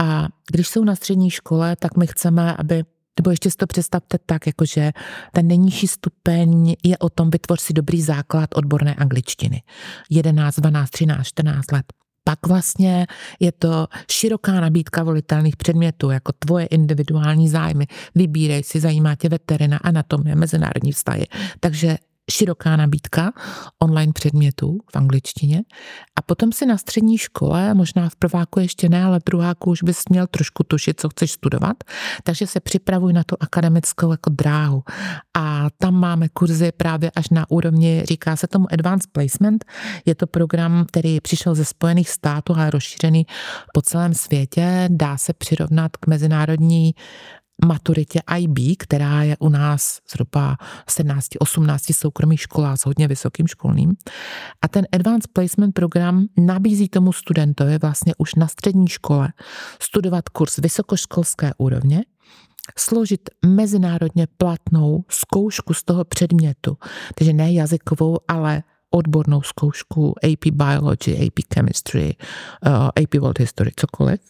A když jsou na střední škole, tak my chceme, aby nebo ještě si to představte tak, jakože ten nejnižší stupeň je o tom, vytvoř si dobrý základ odborné angličtiny. 11, 12, 13, 14 let. Pak vlastně je to široká nabídka volitelných předmětů, jako tvoje individuální zájmy. Vybírej si, zajímá tě veterina, anatomie, mezinárodní vztahy. Takže široká nabídka online předmětů v angličtině. A potom si na střední škole, možná v prváku ještě ne, ale v druháku už bys měl trošku tušit, co chceš studovat, takže se připravuj na tu akademickou jako dráhu. A tam máme kurzy právě až na úrovni, říká se tomu Advanced Placement. Je to program, který přišel ze Spojených států a je rozšířený po celém světě. Dá se přirovnat k mezinárodní maturitě IB, která je u nás zhruba 17-18 soukromých školách s hodně vysokým školným. A ten Advanced Placement program nabízí tomu studentovi vlastně už na střední škole studovat kurz vysokoškolské úrovně, složit mezinárodně platnou zkoušku z toho předmětu, takže ne jazykovou, ale odbornou zkoušku AP Biology, AP Chemistry, uh, AP World History, cokoliv.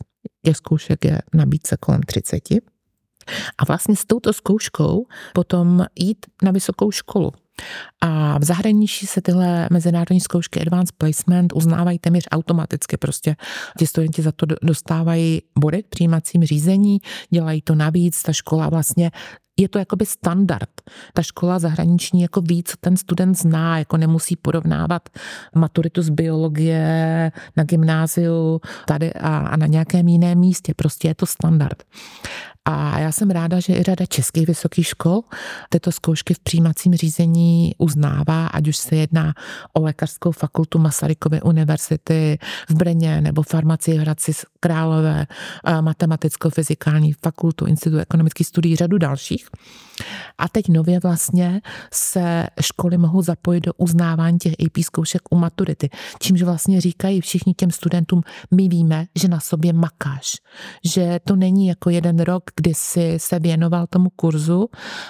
Je zkoušek je nabídce kolem 30. A vlastně s touto zkouškou potom jít na vysokou školu. A v zahraničí se tyhle mezinárodní zkoušky Advanced Placement uznávají téměř automaticky. Prostě ti studenti za to dostávají body v přijímacím řízení, dělají to navíc, ta škola vlastně je to jakoby standard. Ta škola zahraniční jako ví, co ten student zná, jako nemusí porovnávat maturitu z biologie na gymnáziu tady a, a na nějakém jiném místě. Prostě je to standard. A já jsem ráda, že i řada českých vysokých škol tyto zkoušky v přijímacím řízení uznává, ať už se jedná o lékařskou fakultu Masarykovy univerzity v Brně nebo farmacii Hradci Králové, matematicko-fyzikální fakultu Institutu ekonomických studií, řadu dalších. A teď nově vlastně se školy mohou zapojit do uznávání těch AP zkoušek u maturity, čímž vlastně říkají všichni těm studentům, my víme, že na sobě makáš, že to není jako jeden rok, kdy jsi se věnoval tomu kurzu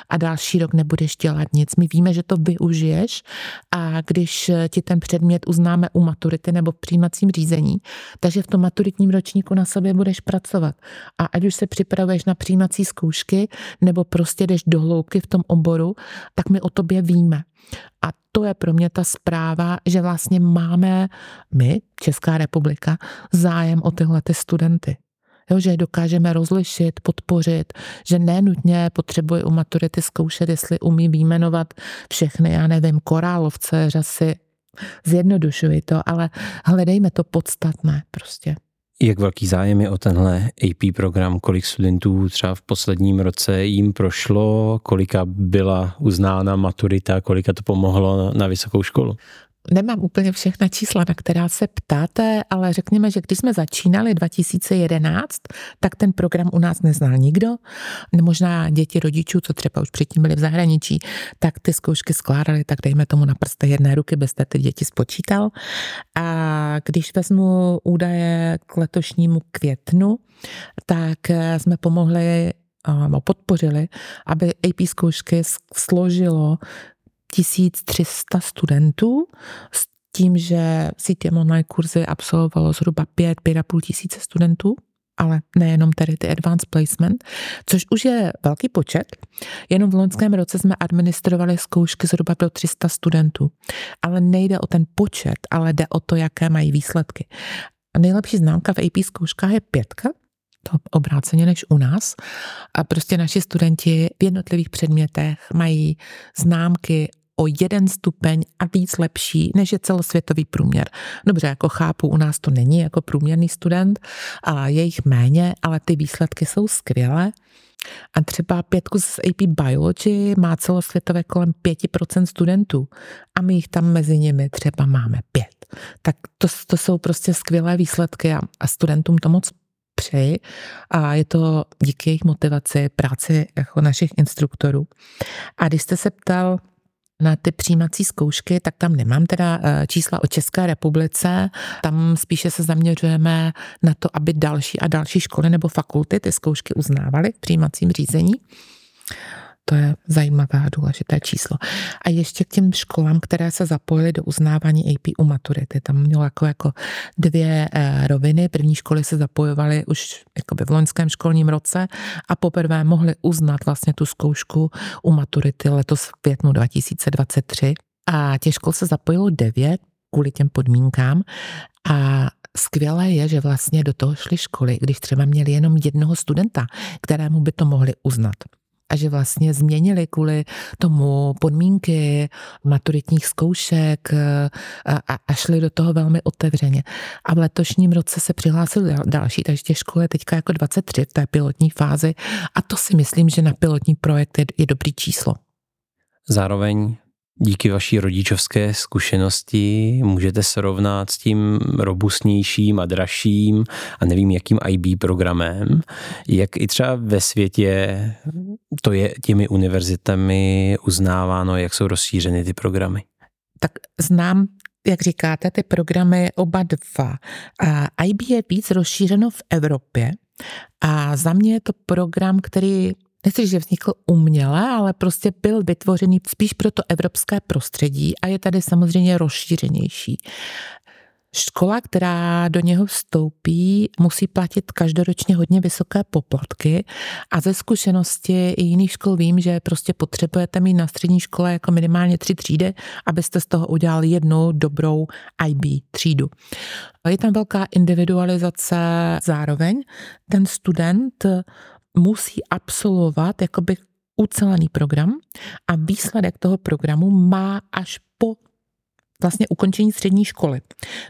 a další rok nebudeš dělat nic. My víme, že to využiješ a když ti ten předmět uznáme u maturity nebo v přijímacím řízení, takže v tom maturitním ročníku na sobě budeš pracovat. A ať už se připravuješ na přijímací zkoušky nebo prostě jdeš do hloubky v tom oboru, tak my o tobě víme. A to je pro mě ta zpráva, že vlastně máme my, Česká republika, zájem o tyhle ty studenty jo, že dokážeme rozlišit, podpořit, že nenutně potřebuje u maturity zkoušet, jestli umí výjmenovat všechny, já nevím, korálovce, řasy, zjednodušuji to, ale hledejme to podstatné prostě. Jak velký zájem je o tenhle AP program? Kolik studentů třeba v posledním roce jim prošlo? Kolika byla uznána maturita? Kolika to pomohlo na vysokou školu? Nemám úplně všechna čísla, na která se ptáte, ale řekněme, že když jsme začínali 2011, tak ten program u nás neznal nikdo. Možná děti rodičů, co třeba už předtím byli v zahraničí, tak ty zkoušky skládali, tak dejme tomu na prste jedné ruky, byste ty děti spočítal. A když vezmu údaje k letošnímu květnu, tak jsme pomohli podpořili, aby AP zkoušky složilo 1300 studentů s tím, že sítě online kurzy absolvovalo zhruba 5-5,5 tisíce studentů, ale nejenom tedy ty advanced placement, což už je velký počet. Jenom v loňském roce jsme administrovali zkoušky zhruba pro 300 studentů. Ale nejde o ten počet, ale jde o to, jaké mají výsledky. A nejlepší známka v AP zkouškách je pětka, obráceně než u nás. A prostě naši studenti v jednotlivých předmětech mají známky o jeden stupeň a víc lepší, než je celosvětový průměr. Dobře, jako chápu, u nás to není jako průměrný student, a je jich méně, ale ty výsledky jsou skvělé. A třeba pětku z AP Biology má celosvětové kolem 5% studentů a my jich tam mezi nimi třeba máme pět. Tak to, to jsou prostě skvělé výsledky a, a studentům to moc přeji a je to díky jejich motivaci, práci jako našich instruktorů. A když jste se ptal, na ty přijímací zkoušky, tak tam nemám teda eh, čísla o České republice, tam spíše se zaměřujeme na to, aby další a další školy nebo fakulty ty zkoušky uznávaly v přijímacím řízení. To je zajímavé a důležité číslo. A ještě k těm školám, které se zapojily do uznávání AP u maturity. Tam mělo jako, jako dvě eh, roviny. První školy se zapojovaly už jakoby v loňském školním roce a poprvé mohly uznat vlastně tu zkoušku u maturity letos v květnu 2023. A těch škol se zapojilo devět kvůli těm podmínkám a Skvělé je, že vlastně do toho šly školy, když třeba měli jenom jednoho studenta, kterému by to mohli uznat a že vlastně změnili kvůli tomu podmínky maturitních zkoušek eh, a, a šli do toho velmi otevřeně. A v letošním roce se přihlásili další, takže těch škol je teďka jako 23 v té pilotní fázi a to si myslím, že na pilotní projekt je, je dobrý číslo. Zároveň díky vaší rodičovské zkušenosti můžete srovnat s tím robustnějším a dražším a nevím jakým IB programem, jak i třeba ve světě to je těmi univerzitami uznáváno, jak jsou rozšířeny ty programy. Tak znám jak říkáte, ty programy oba dva. A IB je víc rozšířeno v Evropě a za mě je to program, který nechci, že vznikl uměle, ale prostě byl vytvořený spíš pro to evropské prostředí a je tady samozřejmě rozšířenější. Škola, která do něho vstoupí, musí platit každoročně hodně vysoké poplatky a ze zkušenosti i jiných škol vím, že prostě potřebujete mít na střední škole jako minimálně tři třídy, abyste z toho udělali jednu dobrou IB třídu. Je tam velká individualizace zároveň. Ten student musí absolvovat jakoby ucelený program a výsledek toho programu má až po vlastně ukončení střední školy.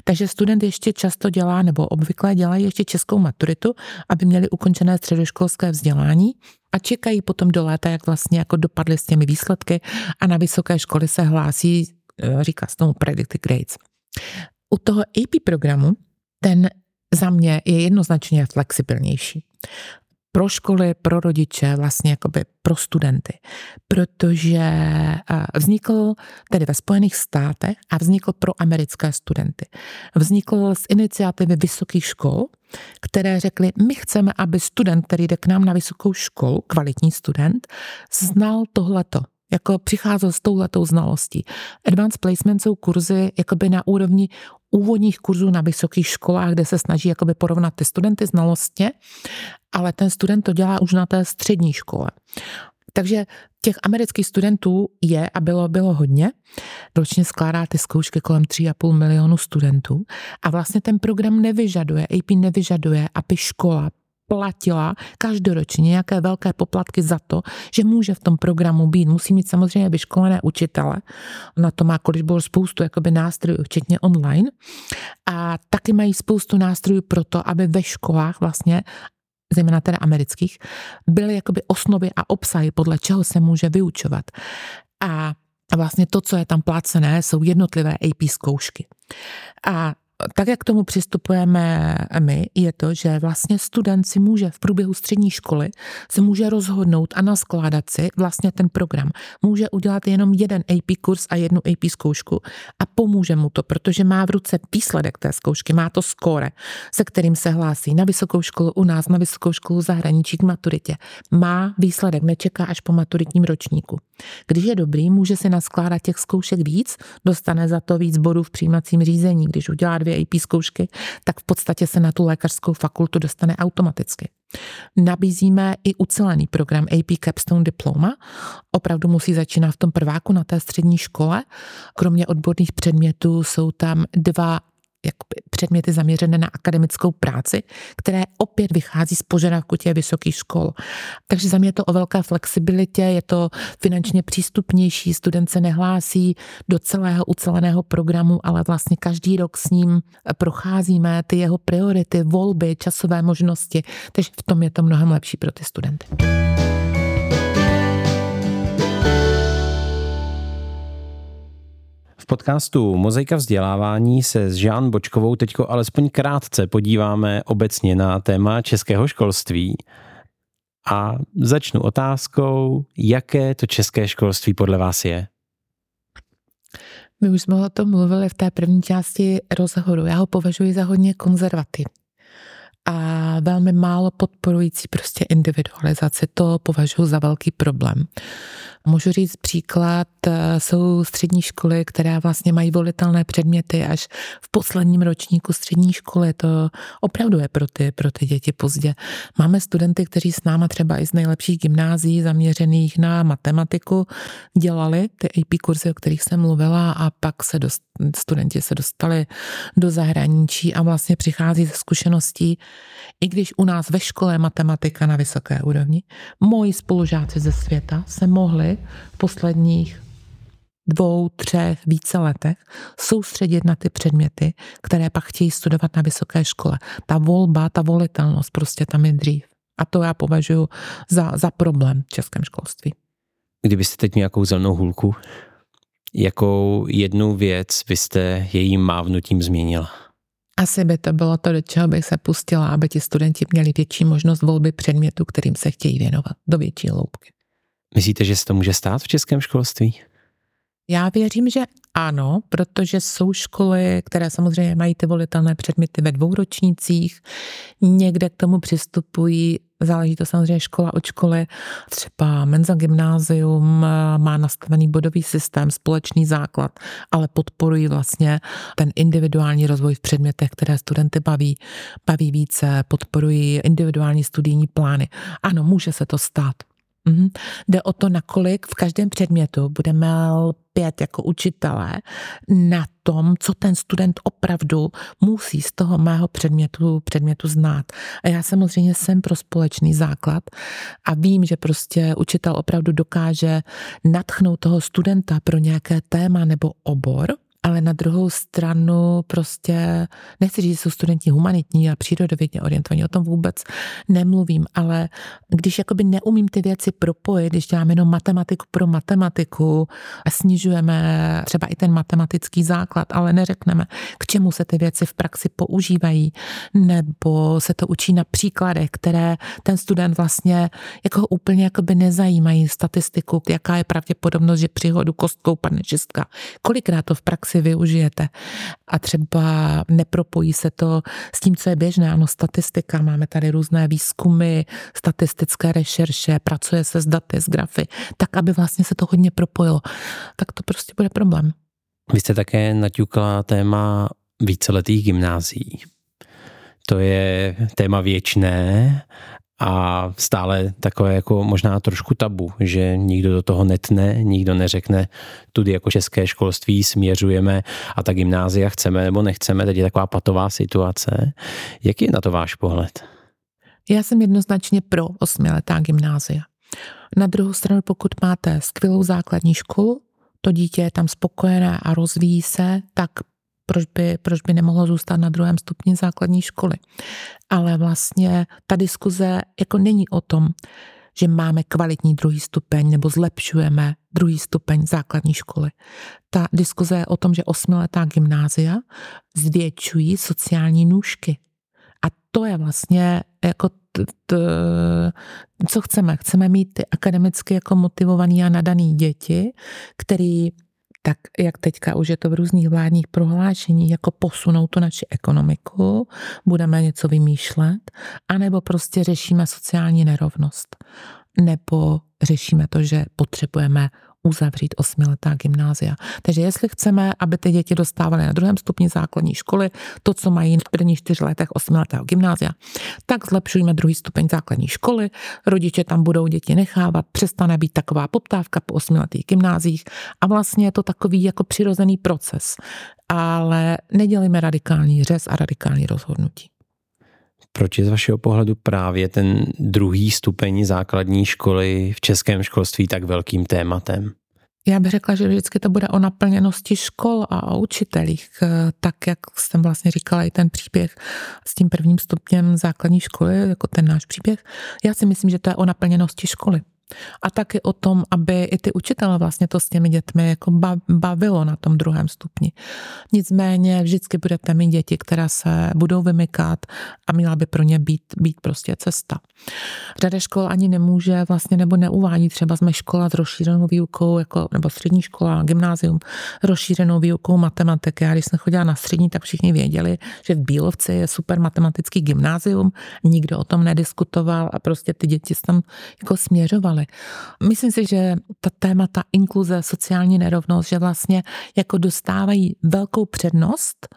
Takže student ještě často dělá, nebo obvykle dělají ještě českou maturitu, aby měli ukončené středoškolské vzdělání a čekají potom do léta, jak vlastně jako dopadly s těmi výsledky a na vysoké školy se hlásí, eh, říká se tomu predicted grades. U toho AP programu ten za mě je jednoznačně flexibilnější pro školy, pro rodiče, vlastně jakoby pro studenty. Protože eh, vznikl tedy ve Spojených státech a vznikl pro americké studenty. Vznikl z iniciativy vysokých škol, které řekly, my chceme, aby student, který jde k nám na vysokou školu, kvalitní student, znal tohleto, jako přicházel s touhletou znalostí. Advanced placement jsou kurzy jakoby na úrovni úvodních kurzů na vysokých školách, kde se snaží jakoby porovnat ty studenty znalostně, ale ten student to dělá už na té střední škole. Takže těch amerických studentů je a bylo, bylo hodně. Ročně skládá ty zkoušky kolem 3,5 milionu studentů a vlastně ten program nevyžaduje, AP nevyžaduje, aby škola platila každoročně nějaké velké poplatky za to, že může v tom programu být. Musí mít samozřejmě vyškolené učitele. Na to má bylo spoustu jakoby nástrojů, včetně online. A taky mají spoustu nástrojů pro to, aby ve školách vlastně zejména teda amerických, byly jakoby osnovy a obsahy, podle čeho se může vyučovat. A vlastně to, co je tam placené, jsou jednotlivé AP zkoušky. A tak, jak k tomu přistupujeme my, je to, že vlastně student si může v průběhu střední školy se může rozhodnout a naskládat si vlastně ten program. Může udělat jenom jeden AP kurz a jednu AP zkoušku a pomůže mu to, protože má v ruce výsledek té zkoušky, má to skóre, se kterým se hlásí na vysokou školu u nás, na vysokou školu zahraničí k maturitě. Má výsledek, nečeká až po maturitním ročníku. Když je dobrý, může si naskládat těch zkoušek víc, dostane za to víc bodů v přijímacím řízení. Když udělá dvě AP zkoušky, tak v podstatě se na tu lékařskou fakultu dostane automaticky. Nabízíme i ucelený program AP Capstone Diploma. Opravdu musí začínat v tom prváku na té střední škole. Kromě odborných předmětů jsou tam dva jakoby předměty zaměřené na akademickou práci, které opět vychází z požadavku těch vysokých škol. Takže za mě je to o velké flexibilitě, je to finančně přístupnější, student se nehlásí do celého uceleného programu, ale vlastně každý rok s ním procházíme ty jeho priority, volby, časové možnosti, takže v tom je to mnohem lepší pro ty studenty. V podcastu Mozaika vzdělávání se s Žán Bočkovou teďko alespoň krátce podíváme obecně na téma českého školství. A začnu otázkou, jaké to české školství podle vás je? My už jsme o tom mluvili v té první části rozhovoru. Já ho považuji za hodně konzervativní a velmi málo podporující prostě individualizaci. To považuji za velký problém. Můžu říct příklad, eh, jsou střední školy, které vlastně mají volitelné předměty až v posledním ročníku střední školy. To opravdu je pro ty, pro ty děti pozdě. Máme studenty, kteří s náma třeba i z nejlepších gymnází zaměřených na matematiku dělali ty AP kurzy, o kterých jsem mluvila a pak se dost, studenti se dostali do zahraničí a vlastně přichází ze zkušeností, i když u nás ve škole matematika na vysoké úrovni, moji spolužáci ze světa se mohli v posledních dvou, třech, více letech soustředit na ty předměty, které pak chtějí studovat na vysoké škole. Ta volba, ta volitelnost prostě tam je dřív. A to já považuji za, za problém v českém školství. Kdybyste teď nějakou zelenou hůlku, jakou jednu věc byste jejím mávnutím změnila? Asi by to bylo to, do čeho bych se pustila, aby ti studenti měli větší možnost volby předmětu, kterým se chtějí věnovat, do větší hloubky. Myslíte, že se to může stát v českém školství? Já věřím, že ano, protože jsou školy, které samozřejmě mají ty volitelné předměty ve dvou ročnících, někde k tomu přistupují Záleží to samozřejmě škola od školy. Třeba Menza Gymnázium má nastavený bodový systém, společný základ, ale podporují vlastně ten individuální rozvoj v předmětech, které studenty baví, baví více, podporují individuální studijní plány. Ano, může se to stát. Mhm. Jde o to, nakolik v každém předmětu budeme pět jako učitelé na tom, co ten student opravdu musí z toho mého předmětu, předmětu znát. A já samozřejmě jsem pro společný základ a vím, že prostě učitel opravdu dokáže natchnout toho studenta pro nějaké téma nebo obor, ale na druhou stranu prostě, nechci říct, že jsou studenti humanitní a přírodovědně orientovaní, o tom vůbec nemluvím, ale když jakoby neumím ty věci propojit, když děláme jenom matematiku pro matematiku a snižujeme třeba i ten matematický základ, ale neřekneme, k čemu se ty věci v praxi používají, nebo se to učí na příkladech, které ten student vlastně jako úplně jakoby nezajímají statistiku, jaká je pravděpodobnost, že při hodu kostkou padne šestka. Kolikrát to v praxi si využijete. A třeba nepropojí se to s tím, co je běžné. Ano, statistika, máme tady různé výzkumy, statistické rešerše, pracuje se s daty, s grafy, tak aby vlastně se to hodně propojilo. Tak to prostě bude problém. Vy jste také naťukla téma víceletých gymnázií. To je téma věčné a stále takové jako možná trošku tabu, že nikdo do toho netne, nikdo neřekne, tudy jako české školství směřujeme a ta gymnázia chceme nebo nechceme, teď je taková patová situace. Jaký je na to váš pohled? Já jsem jednoznačně pro osmiletá gymnázia. Na druhou stranu, pokud máte skvělou základní školu, to dítě je tam spokojené a rozvíjí se, tak proč by, proč by nemohlo zůstat na druhém stupni základní školy. Ale vlastně ta diskuze jako není o tom, že máme kvalitní druhý stupeň nebo zlepšujeme druhý stupeň základní školy. Ta diskuze je o tom, že osmiletá gymnázia zvětšují sociální nůžky. A to je vlastně jako t, t, co chceme. Chceme mít ty akademicky jako motivovaný a nadaný děti, který tak jak teďka už je to v různých vládních prohlášení, jako posunou tu naši ekonomiku, budeme něco vymýšlet, anebo prostě řešíme sociální nerovnost, nebo řešíme to, že potřebujeme uzavřít osmiletá gymnázia. Takže jestli chceme, aby ty děti dostávaly na druhém stupni základní školy to, co mají v prvních čtyř letech osmiletého gymnázia, tak zlepšujeme druhý stupeň základní školy, rodiče tam budou děti nechávat, přestane být taková poptávka po osmiletých gymnázích a vlastně je to takový jako přirozený proces. Ale nedělíme radikální řez a radikální rozhodnutí. Proč je z vašeho pohledu právě ten druhý stupeň základní školy v českém školství tak velkým tématem? Já bych řekla, že vždycky to bude o naplněnosti škol a o učitelích. Tak, jak jsem vlastně říkala, i ten příběh s tím prvním stupněm základní školy, jako ten náš příběh. Já si myslím, že to je o naplněnosti školy. A taky o tom, aby i ty učitele vlastně to s těmi dětmi jako bavilo na tom druhém stupni. Nicméně vždycky budete mít děti, které se budou vymykat a měla by pro ně být, být prostě cesta. Řada škol ani nemůže vlastně nebo neuvádí, třeba jsme škola s rozšířenou výukou, jako, nebo střední škola, gymnázium, rozšířenou výukou matematiky. Já když jsem chodila na střední, tak všichni věděli, že v Bílovci je super matematický gymnázium, nikdo o tom nediskutoval a prostě ty děti tam jako směřovali dělali. Myslím si, že ta témata inkluze, sociální nerovnost, že vlastně jako dostávají velkou přednost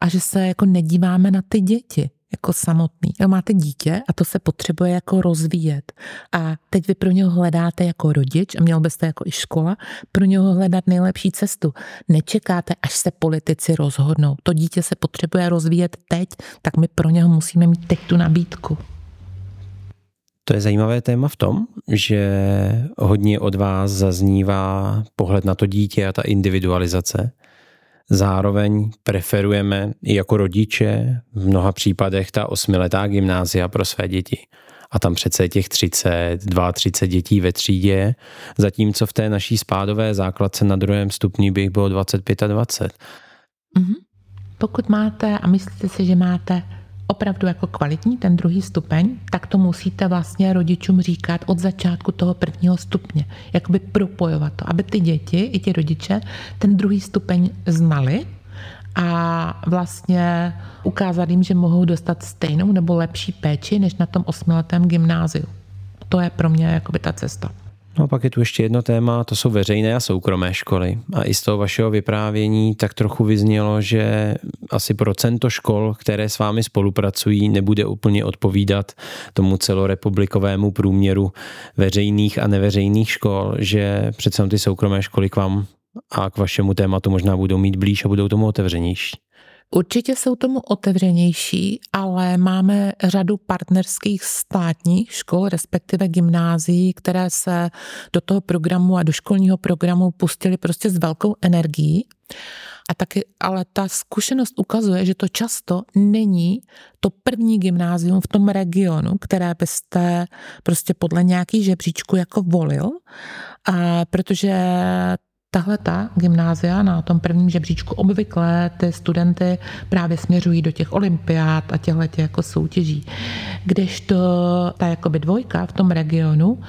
a že se jako nedíváme na ty děti jako samotný. Máte dítě a to se potřebuje jako rozvíjet. A teď vy pro něho hledáte jako rodič a měl byste jako i škola pro něho hledat nejlepší cestu. Nečekáte, až se politici rozhodnou. To dítě se potřebuje rozvíjet teď, tak my pro něho musíme mít teď tu nabídku. To je zajímavé téma v tom, že hodně od vás zaznívá pohled na to dítě a ta individualizace. Zároveň preferujeme i jako rodiče v mnoha případech ta osmiletá gymnázia pro své děti. A tam přece těch 30, 32 dětí ve třídě, zatímco v té naší spádové základce na druhém stupni bych bylo 25 a 20. Mm-hmm. Pokud máte a myslíte si, že máte opravdu jako kvalitní, ten druhý stupeň, tak to musíte vlastně rodičům říkat od začátku toho prvního stupně. Jakoby propojovat to, aby ty děti i ti rodiče ten druhý stupeň znali a vlastně ukázat jim, že mohou dostat stejnou nebo lepší péči než na tom osmiletém gymnáziu. To je pro mě jakoby ta cesta. No a pak je tu ještě jedno téma, to jsou veřejné a soukromé školy. A i z toho vašeho vyprávění tak trochu vyznělo, že asi procento škol, které s vámi spolupracují, nebude úplně odpovídat tomu celorepublikovému průměru veřejných a neveřejných škol, že přece ty soukromé školy k vám a k vašemu tématu možná budou mít blíž a budou tomu otevřenější. Určitě jsou tomu otevřenější, ale máme řadu partnerských státních škol, respektive gymnázií, které se do toho programu a do školního programu pustili prostě s velkou energií. A taky, ale ta zkušenost ukazuje, že to často není to první gymnázium v tom regionu, které byste prostě podle nějaký žebříčku jako volil, a protože Tahle ta gymnázia na tom prvním žebříčku obvykle ty studenty právě směřují do těch olympiád a těchto těch jako soutěží. Kdežto ta jakoby dvojka v tom regionu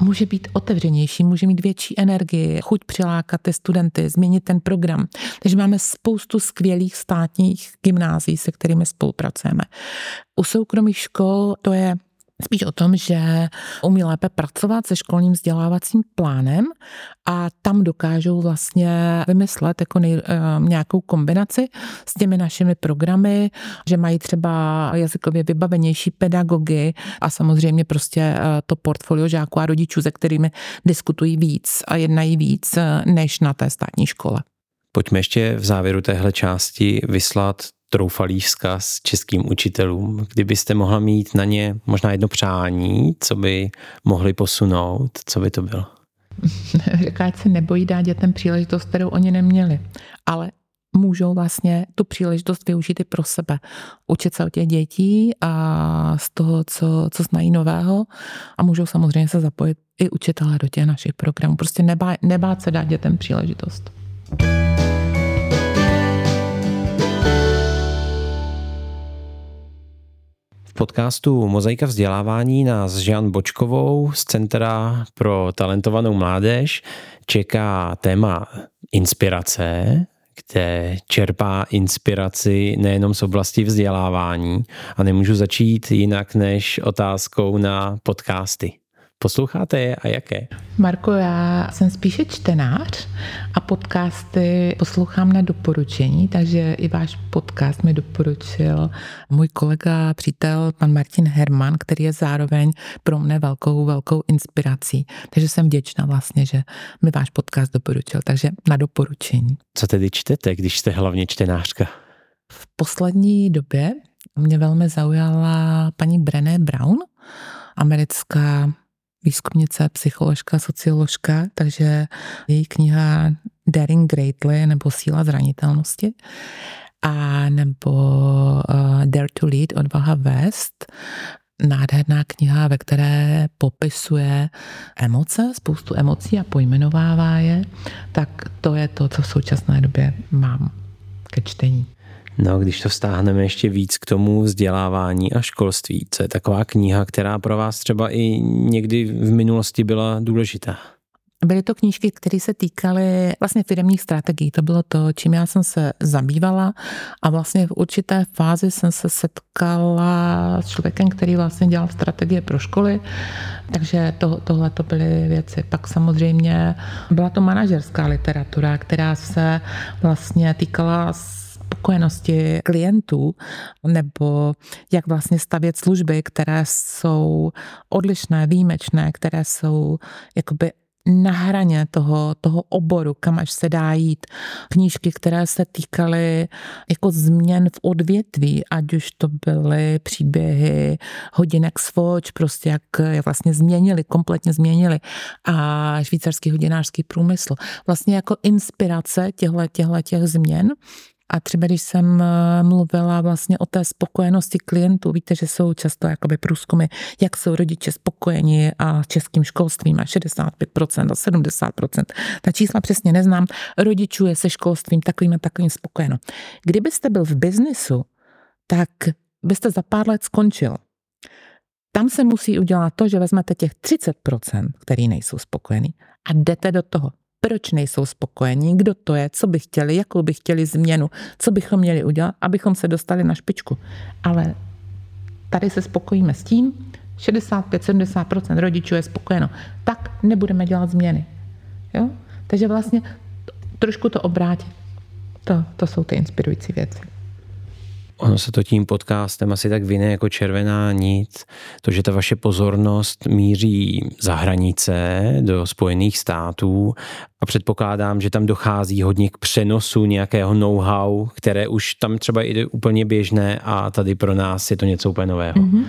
může být otevřenější, může mít větší energii, chuť přilákat ty studenty, změnit ten program. Takže máme spoustu skvělých státních gymnázií, se kterými spolupracujeme. U soukromých škol to je spíš o tom, že umí lépe pracovat se školním vzdělávacím plánem a tam dokážou vlastně vymyslet jako nej, eh, nějakou kombinaci s těmi našimi programy, že mají třeba jazykově vybavenější pedagogy a samozřejmě prostě eh, to portfolio žáků a rodičů, se kterými diskutují víc a jednají víc eh, než na té státní škole. Pojďme ještě v závěru téhle části vyslat troufalý vzkaz českým učitelům, kdybyste mohla mít na ně možná jedno přání, co by mohli posunout, co by to bylo? *laughs* Říká, se nebojí dát dětem příležitost, kterou oni neměli. Ale můžou vlastně tu příležitost využít i pro sebe. Učit se od těch dětí a z toho, co, co znají nového a můžou samozřejmě se zapojit i učitelé do těch našich programů. Prostě nebá, nebát se dát dětem příležitost. Podcastu Mozaika vzdělávání nás Žan Bočkovou z Centra pro talentovanou mládež čeká téma inspirace, kde čerpá inspiraci nejenom z oblasti vzdělávání a nemůžu začít jinak než otázkou na podcasty. Posloucháte je a jaké? Marko, já jsem spíše čtenář a podcasty poslouchám na doporučení, takže i váš podcast mi doporučil můj kolega, přítel, pan Martin Herman, který je zároveň pro mne velkou, velkou inspirací. Takže jsem vděčná vlastně, že mi váš podcast doporučil, takže na doporučení. Co tedy čtete, když jste hlavně čtenářka? V poslední době mě velmi zaujala paní Brené Brown, americká výzkumnice, psycholožka, socioložka, takže její kniha Daring Greatly nebo Síla zranitelnosti a nebo uh, Dare to Lead, Odvaha vést, nádherná kniha, ve které popisuje emoce, spoustu emocí a pojmenovává je, tak to je to, co v současné době mám ke čtení. No, když to vztáhneme ještě víc k tomu vzdělávání a školství, co je taková kniha, která pro vás třeba i někdy v minulosti byla důležitá? Byly to knížky, které se týkaly vlastně firmních strategií. To bylo to, čím já jsem se zabývala a vlastně v určité fázi jsem se setkala s člověkem, který vlastně dělal strategie pro školy, takže to, tohle to byly věci. Pak samozřejmě byla to manažerská literatura, která se vlastně týkala spokojenosti klientů nebo jak vlastně stavět služby, které jsou odlišné, výjimečné, které jsou jakoby na hraně toho, toho oboru, kam až se dá jít. Knížky, které se týkaly jako změn v odvětví, ať už to byly příběhy hodinek Swatch, prostě jak, jak vlastně změnili, kompletně změnili a švýcarský hodinářský průmysl. Vlastně jako inspirace těchto těch změn a třeba když jsem eh, mluvila vlastně o té spokojenosti klientů, víte, že jsou často jakoby průzkumy, jak jsou rodiče spokojeni a českým školstvím a 65% a 70%. Ta čísla přesně neznám. Rodičů je se školstvím takovým a takovým spokojeno. Kdybyste byl v biznisu, tak byste za pár let skončil. Tam se musí udělat to, že vezmete těch 30%, který nejsou spokojení a jdete do toho. Proč nejsou spokojení, kdo to je, co by chtěli, jakou by chtěli změnu, co bychom měli udělat, abychom se dostali na špičku. Ale tady se spokojíme s tím, 65-70% rodičů je spokojeno, tak nebudeme dělat změny. Jo? Takže vlastně trošku to obrátit. To, to jsou ty inspirující věci. Ono se to tím podcastem asi tak vyne jako červená nit, to, že ta vaše pozornost míří za hranice do Spojených států a předpokládám, že tam dochází hodně k přenosu nějakého know-how, které už tam třeba jde úplně běžné a tady pro nás je to něco úplně nového. Mm-hmm.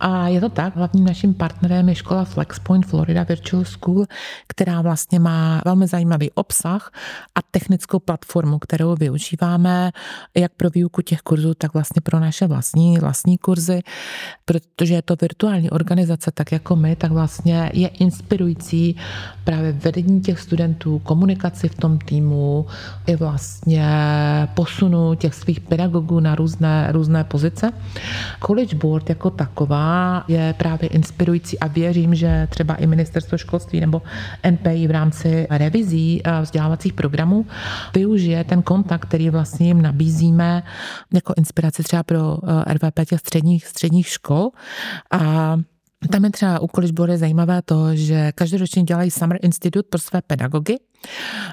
A je to tak, hlavním naším partnerem je škola FlexPoint Florida Virtual School, která vlastně má velmi zajímavý obsah a technickou platformu, kterou využíváme jak pro výuku těch kurzů, tak vlastně pro naše vlastní, vlastní kurzy, protože je to virtuální organizace, tak jako my, tak vlastně je inspirující právě vedení těch studentů, komunikaci v tom týmu, i vlastně posunu těch svých pedagogů na různé, různé pozice. College Board jako taková je právě inspirující a věřím, že třeba i ministerstvo školství nebo NPI v rámci revizí eh, vzdělávacích programů využije ten kontakt, který vlastně jim nabízíme jako inspiraci třeba pro eh, RVP těch středních, středních škol. A tam je třeba u College zajímavé to, že každoročně dělají Summer Institute pro své pedagogy,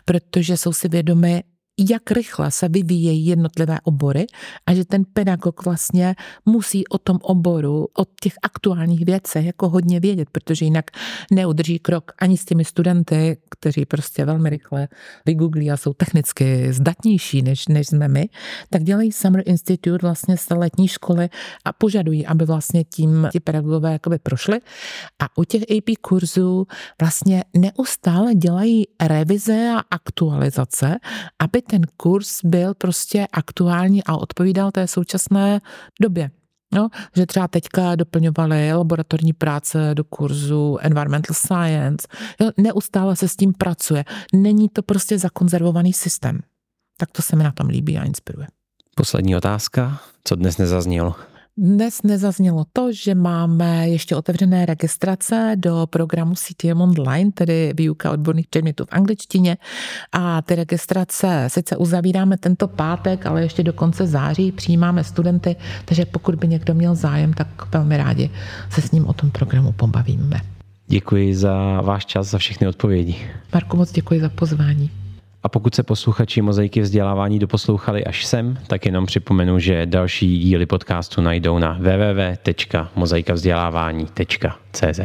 protože jsou si vědomi jak rychle se vyvíjejí jednotlivé obory a že ten pedagog vlastně musí o tom oboru, o těch aktuálních věcech jako hodně vědět, protože jinak neudrží krok ani s těmi studenty, kteří prostě velmi rychle vygooglí a jsou technicky zdatnější než, než jsme my, tak dělají Summer Institute vlastně z letní školy a požadují, aby vlastně tím ti pedagogové jakoby prošli. A u těch AP kurzů vlastně neustále dělají revize a aktualizace, aby ten kurz byl prostě aktuální a odpovídal té současné době. No, že třeba teďka doplňovali laboratorní práce do kurzu Environmental Science. Jo, neustále se s tím pracuje. Není to prostě zakonzervovaný systém. Tak to se mi na tom líbí a inspiruje. Poslední otázka. Co dnes nezaznělo? Dnes nezaznělo to, že máme ještě otevřené registrace do programu CTM Online, tedy výuka odborných předmětů v angličtině. A ty registrace sice uzavíráme tento pátek, ale ještě do konce září přijímáme studenty, takže pokud by někdo měl zájem, tak velmi rádi se s ním o tom programu pobavíme. Děkuji za váš čas, za všechny odpovědi. Marku, moc děkuji za pozvání. A pokud se posluchači mozaiky vzdělávání doposlouchali až sem, tak jenom připomenu, že další díly podcastu najdou na www.mozaikavzdělávání.cz.